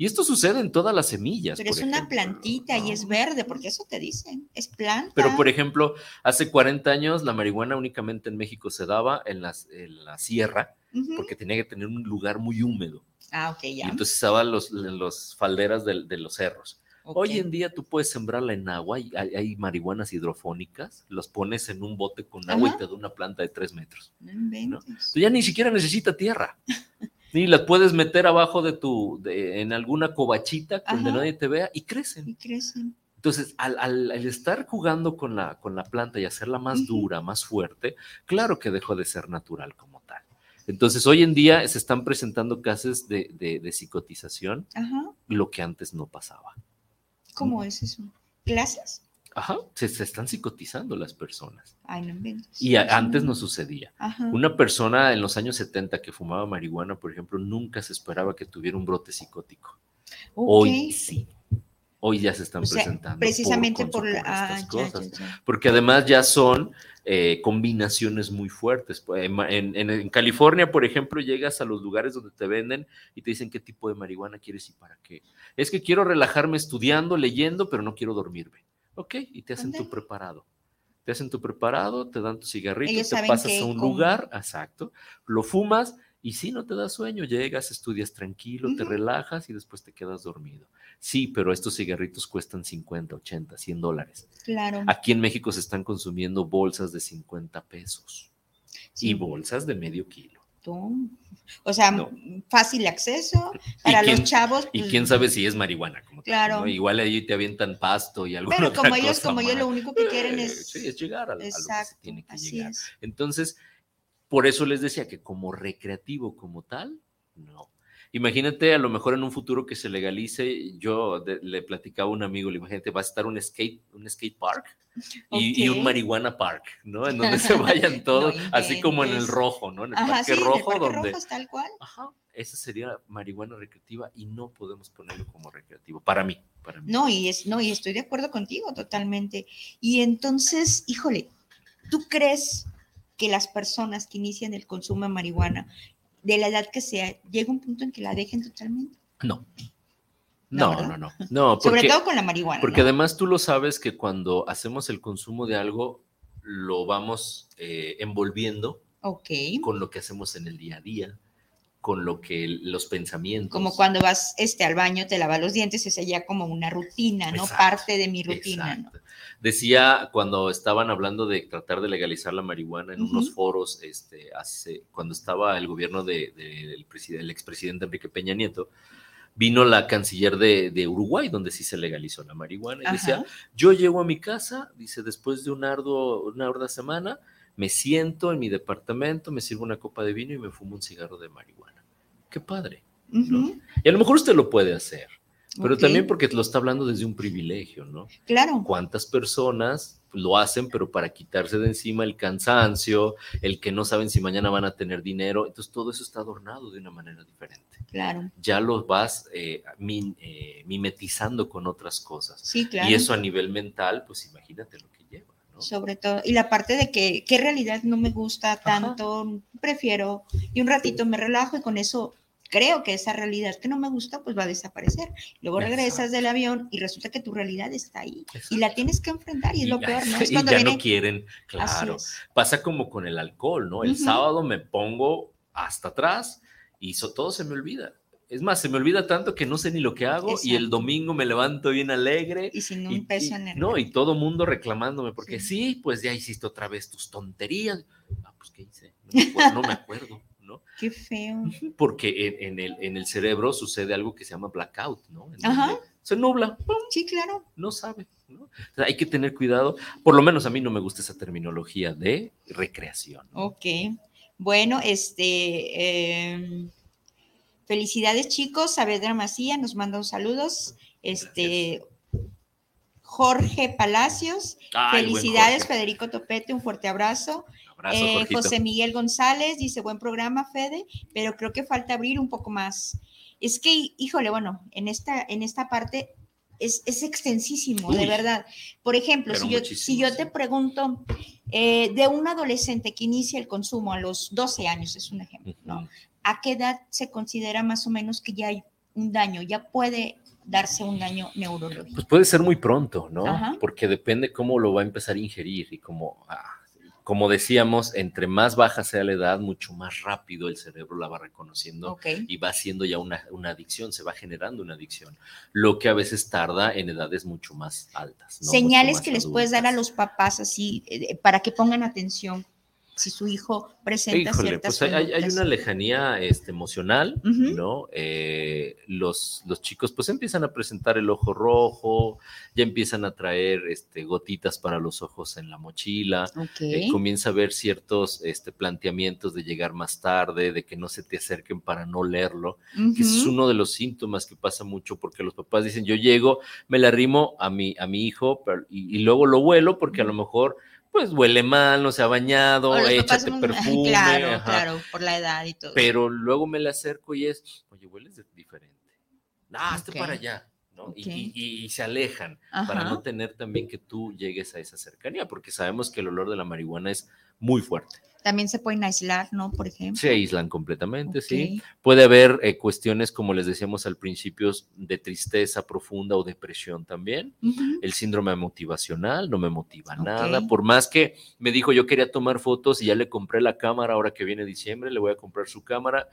Y esto sucede en todas las semillas. Pero es una plantita y es verde, porque eso te dicen, es planta. Pero, por ejemplo, hace 40 años la marihuana únicamente en México se daba en, las, la sierra, porque tenía que tener un lugar muy húmedo. Ah, ok, ya. Y entonces estaba los, los falderas de, los cerros. Hoy en día tú puedes sembrarla en agua, hay, hay, marihuanas hidrofónicas, los pones en un bote con agua y te da una planta de tres metros. No Tú ya ni siquiera necesita tierra. Sí, las puedes meter abajo de tu, en alguna cobachita donde nadie te vea y crecen. Y crecen. Entonces, al, estar jugando con la, con la planta y hacerla más dura, más fuerte, claro que dejó de ser natural como tal. Entonces, hoy en día se están presentando casos de, de, psicotización, lo que antes no pasaba. ¿Cómo es eso? ¿Clases? Ajá, se, están psicotizando las personas. Ay, no y antes no sucedía. Una persona en los años 70 que fumaba marihuana, por ejemplo, nunca se esperaba que tuviera un brote psicótico. Hoy sí. Hoy ya se están presentando. Precisamente por, estas ah, cosas. Porque además ya son eh, combinaciones muy fuertes. En, California, por ejemplo, llegas a los lugares donde te venden y te dicen qué tipo de marihuana quieres y para qué. Es que quiero relajarme estudiando, leyendo, pero no quiero dormirme. Ok, y te hacen tu preparado. Te hacen tu preparado, te dan tu cigarrito, te pasas a un lugar, exacto, lo fumas y si no te da sueño, llegas, estudias tranquilo, te relajas y después te quedas dormido. Sí, pero estos cigarritos cuestan 50, 80, 100 dólares. Claro. Aquí en México se están consumiendo bolsas de 50 pesos y bolsas de medio kilo. O sea, fácil acceso para los chavos. y quién pues, sabe si es marihuana, como claro. Igual ahí te avientan pasto y algo. Pero como ellos, como ellos lo único que quieren es. Sí, es llegar a, lo que se tiene que llegar. Entonces, por eso les decía que como recreativo como tal, no. Imagínate a lo mejor en un futuro que se legalice, yo le platicaba a un amigo, imagínate, va a estar un skate, un skate park y, un marihuana park, ¿no? En donde se vayan todos, así como en el rojo, ¿no? En el parque rojo, donde... Rojo, tal cual. Ajá, esa sería marihuana recreativa y no podemos ponerlo como recreativo, para mí, para mí. No, y, es, no, y estoy de acuerdo contigo totalmente. Y entonces, híjole, ¿tú crees que las personas que inician el consumo de marihuana de la edad que sea, llega un punto en que la dejen totalmente. No. No, no, no, no. Sobre todo con la marihuana. Porque además tú lo sabes que cuando hacemos el consumo de algo, lo vamos eh, envolviendo con lo que hacemos en el día a día, con lo que los pensamientos. Como cuando vas este, al baño, te lavas los dientes, es ya como una rutina, ¿no? Parte de mi rutina, ¿no? Decía cuando estaban hablando de tratar de legalizar la marihuana en unos foros, este, hace, cuando estaba el gobierno del de, expresidente Enrique Peña Nieto, vino la canciller de, Uruguay, donde sí se legalizó la marihuana, y decía, yo llego a mi casa, dice, después de un arduo, una ardua semana, me siento en mi departamento, me sirvo una copa de vino y me fumo un cigarro de marihuana. Qué padre. Y a lo mejor usted lo puede hacer. Pero también porque lo está hablando desde un privilegio, ¿no? Claro. ¿Cuántas personas lo hacen, pero para quitarse de encima el cansancio, el que no saben si mañana van a tener dinero? Entonces todo eso está adornado de una manera diferente. Claro. Ya lo vas eh, eh, mimetizando con otras cosas. Sí, claro. Y eso a nivel mental, pues imagínate lo que. Sobre todo, y la parte de que qué realidad no me gusta tanto, prefiero, y un ratito me relajo y con eso creo que esa realidad que no me gusta, pues va a desaparecer. Luego regresas del avión y resulta que tu realidad está ahí y la tienes que enfrentar y es lo peor, ¿no? Es y ya no quieren, claro. Pasa como con el alcohol, ¿no? El sábado me pongo hasta atrás y todo se me olvida. Es más, se me olvida tanto que no sé ni lo que hago y el domingo me levanto bien alegre. Y sin un peso en el... No, y todo mundo reclamándome porque sí. pues ya hiciste otra vez tus tonterías. Ah, pues ¿qué hice? no me acuerdo. Qué feo. Porque en, el, en el cerebro sucede algo que se llama blackout, ¿no? Ajá. Se nubla. Sí, claro. No sabe. ¿no? hay que tener cuidado. Por lo menos a mí no me gusta esa terminología de recreación. Ok. Bueno, este. Em, felicidades, chicos. Saavedra Macía nos manda un saludos. Este. Jorge Palacios. felicidades, Federico Topete. Un fuerte abrazo. Eh, José Miguel González dice, buen programa, Fede, pero creo que falta abrir un poco más. Es que, híjole, bueno, en esta, en esta parte es, extensísimo, de verdad. Por ejemplo, si yo, si yo te pregunto eh, de un adolescente que inicia el consumo a los 12 años, es un ejemplo, ¿no? ¿A qué edad se considera más o menos que ya hay un daño? Ya puede darse un daño neurológico. Pues puede ser muy pronto, ¿no? Porque depende cómo lo va a empezar a ingerir y cómo... Ah, como decíamos, entre más baja sea la edad, mucho más rápido el cerebro la va reconociendo y va siendo ya una, adicción, se va generando una adicción, lo que a veces tarda en edades mucho más altas. Señales que les puedes dar a los papás así eh, para que pongan atención si su hijo presenta ciertas pues hay, hay, una lejanía este, emocional, ¿no? Eh, los, los chicos pues empiezan a presentar el ojo rojo, ya empiezan a traer este, gotitas para los ojos en la mochila, eh, comienza a ver ciertos este, planteamientos de llegar más tarde, de que no se te acerquen para no leerlo, que es uno de los síntomas que pasa mucho porque los papás dicen, yo llego, me la arrimo a mi, a mi hijo y, y luego lo vuelo porque a lo mejor pues huele mal, no se ha bañado, échate perfume. Claro, claro, por la edad y todo. Pero luego me le acerco y es, oye, hueles diferente. Ah, hazte para allá. ¿no? Y, se alejan para no tener también que tú llegues a esa cercanía, porque sabemos que el olor de la marihuana es muy fuerte. También se pueden aislar, ¿no? Por ejemplo. Se aíslan completamente, sí. Puede haber eh, cuestiones, como les decíamos al principio, de tristeza profunda o depresión también. El síndrome motivacional no me motiva nada. Por más que me dijo yo quería tomar fotos y ya le compré la cámara ahora que viene diciembre, le voy a comprar su cámara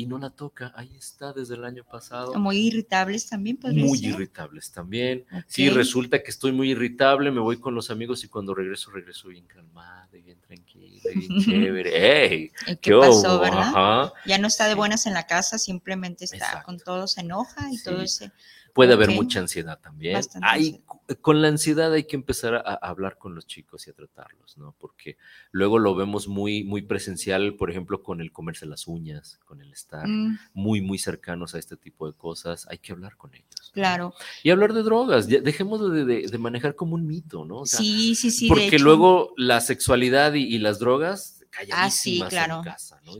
y no la toca. Ahí está desde el año pasado. Muy irritables también, Muy irritables también. Sí, resulta que estoy muy irritable, me voy con los amigos y cuando regreso, regreso bien calmada, bien tranquila, bien chévere. ¿Qué, pasó, verdad? Ya no está de buenas en la casa, simplemente está con todo, se enoja y todo ese Puede haber mucha ansiedad también. Hay, con la ansiedad hay que empezar a, hablar con los chicos y a tratarlos, ¿no? Porque luego lo vemos muy, muy presencial, por ejemplo, con el comerse las uñas, con el estar mm. muy, muy cercanos a este tipo de cosas. Hay que hablar con ellos. Claro. Y hablar de drogas. Dejemos de, manejar como un mito, ¿no? sí, sí, sí. Porque luego la sexualidad y las drogas ah, sí, claro.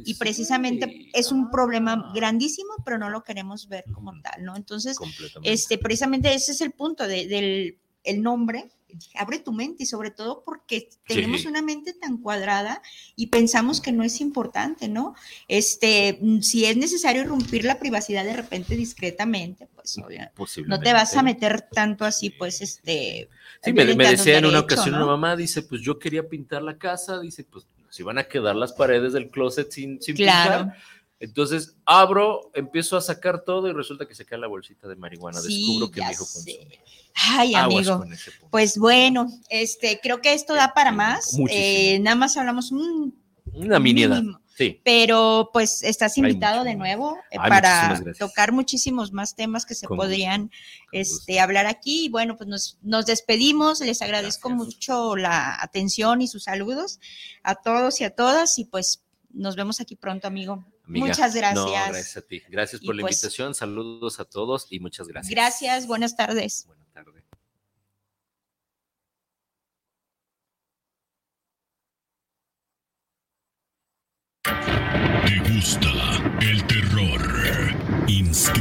Y precisamente es un problema grandísimo, pero no lo queremos ver como tal, ¿no? Entonces, este, precisamente ese es el punto del el nombre, abre tu mente y sobre todo porque tenemos una mente tan cuadrada y pensamos que no es importante, ¿no? Este, si es necesario romper la privacidad de repente discretamente, pues no te vas a meter tanto así, pues, este... Sí, me, decía en una ocasión una mamá, dice, pues yo quería pintar la casa, dice, pues si van a quedar las paredes del closet sin, sin claro. Entonces abro, empiezo a sacar todo y resulta que se cae la bolsita de marihuana. Descubro que mi hijo consume. Ay, amigo. Pues bueno, este, creo que esto da para más. Eh, nada más hablamos un, una miniedad. Sí. Pero pues estás invitado de nuevo eh, para tocar muchísimos más temas que se podrían este, hablar aquí. Y bueno, pues nos, nos despedimos. Les agradezco mucho la atención y sus saludos a todos y a todas. Y pues nos vemos aquí pronto, amigo. Muchas gracias. No, gracias a ti. Gracias por la pues invitación. Saludos a todos y muchas gracias. Gracias. Buenas tardes. Buenas tardes. ¿Te gusta el terror?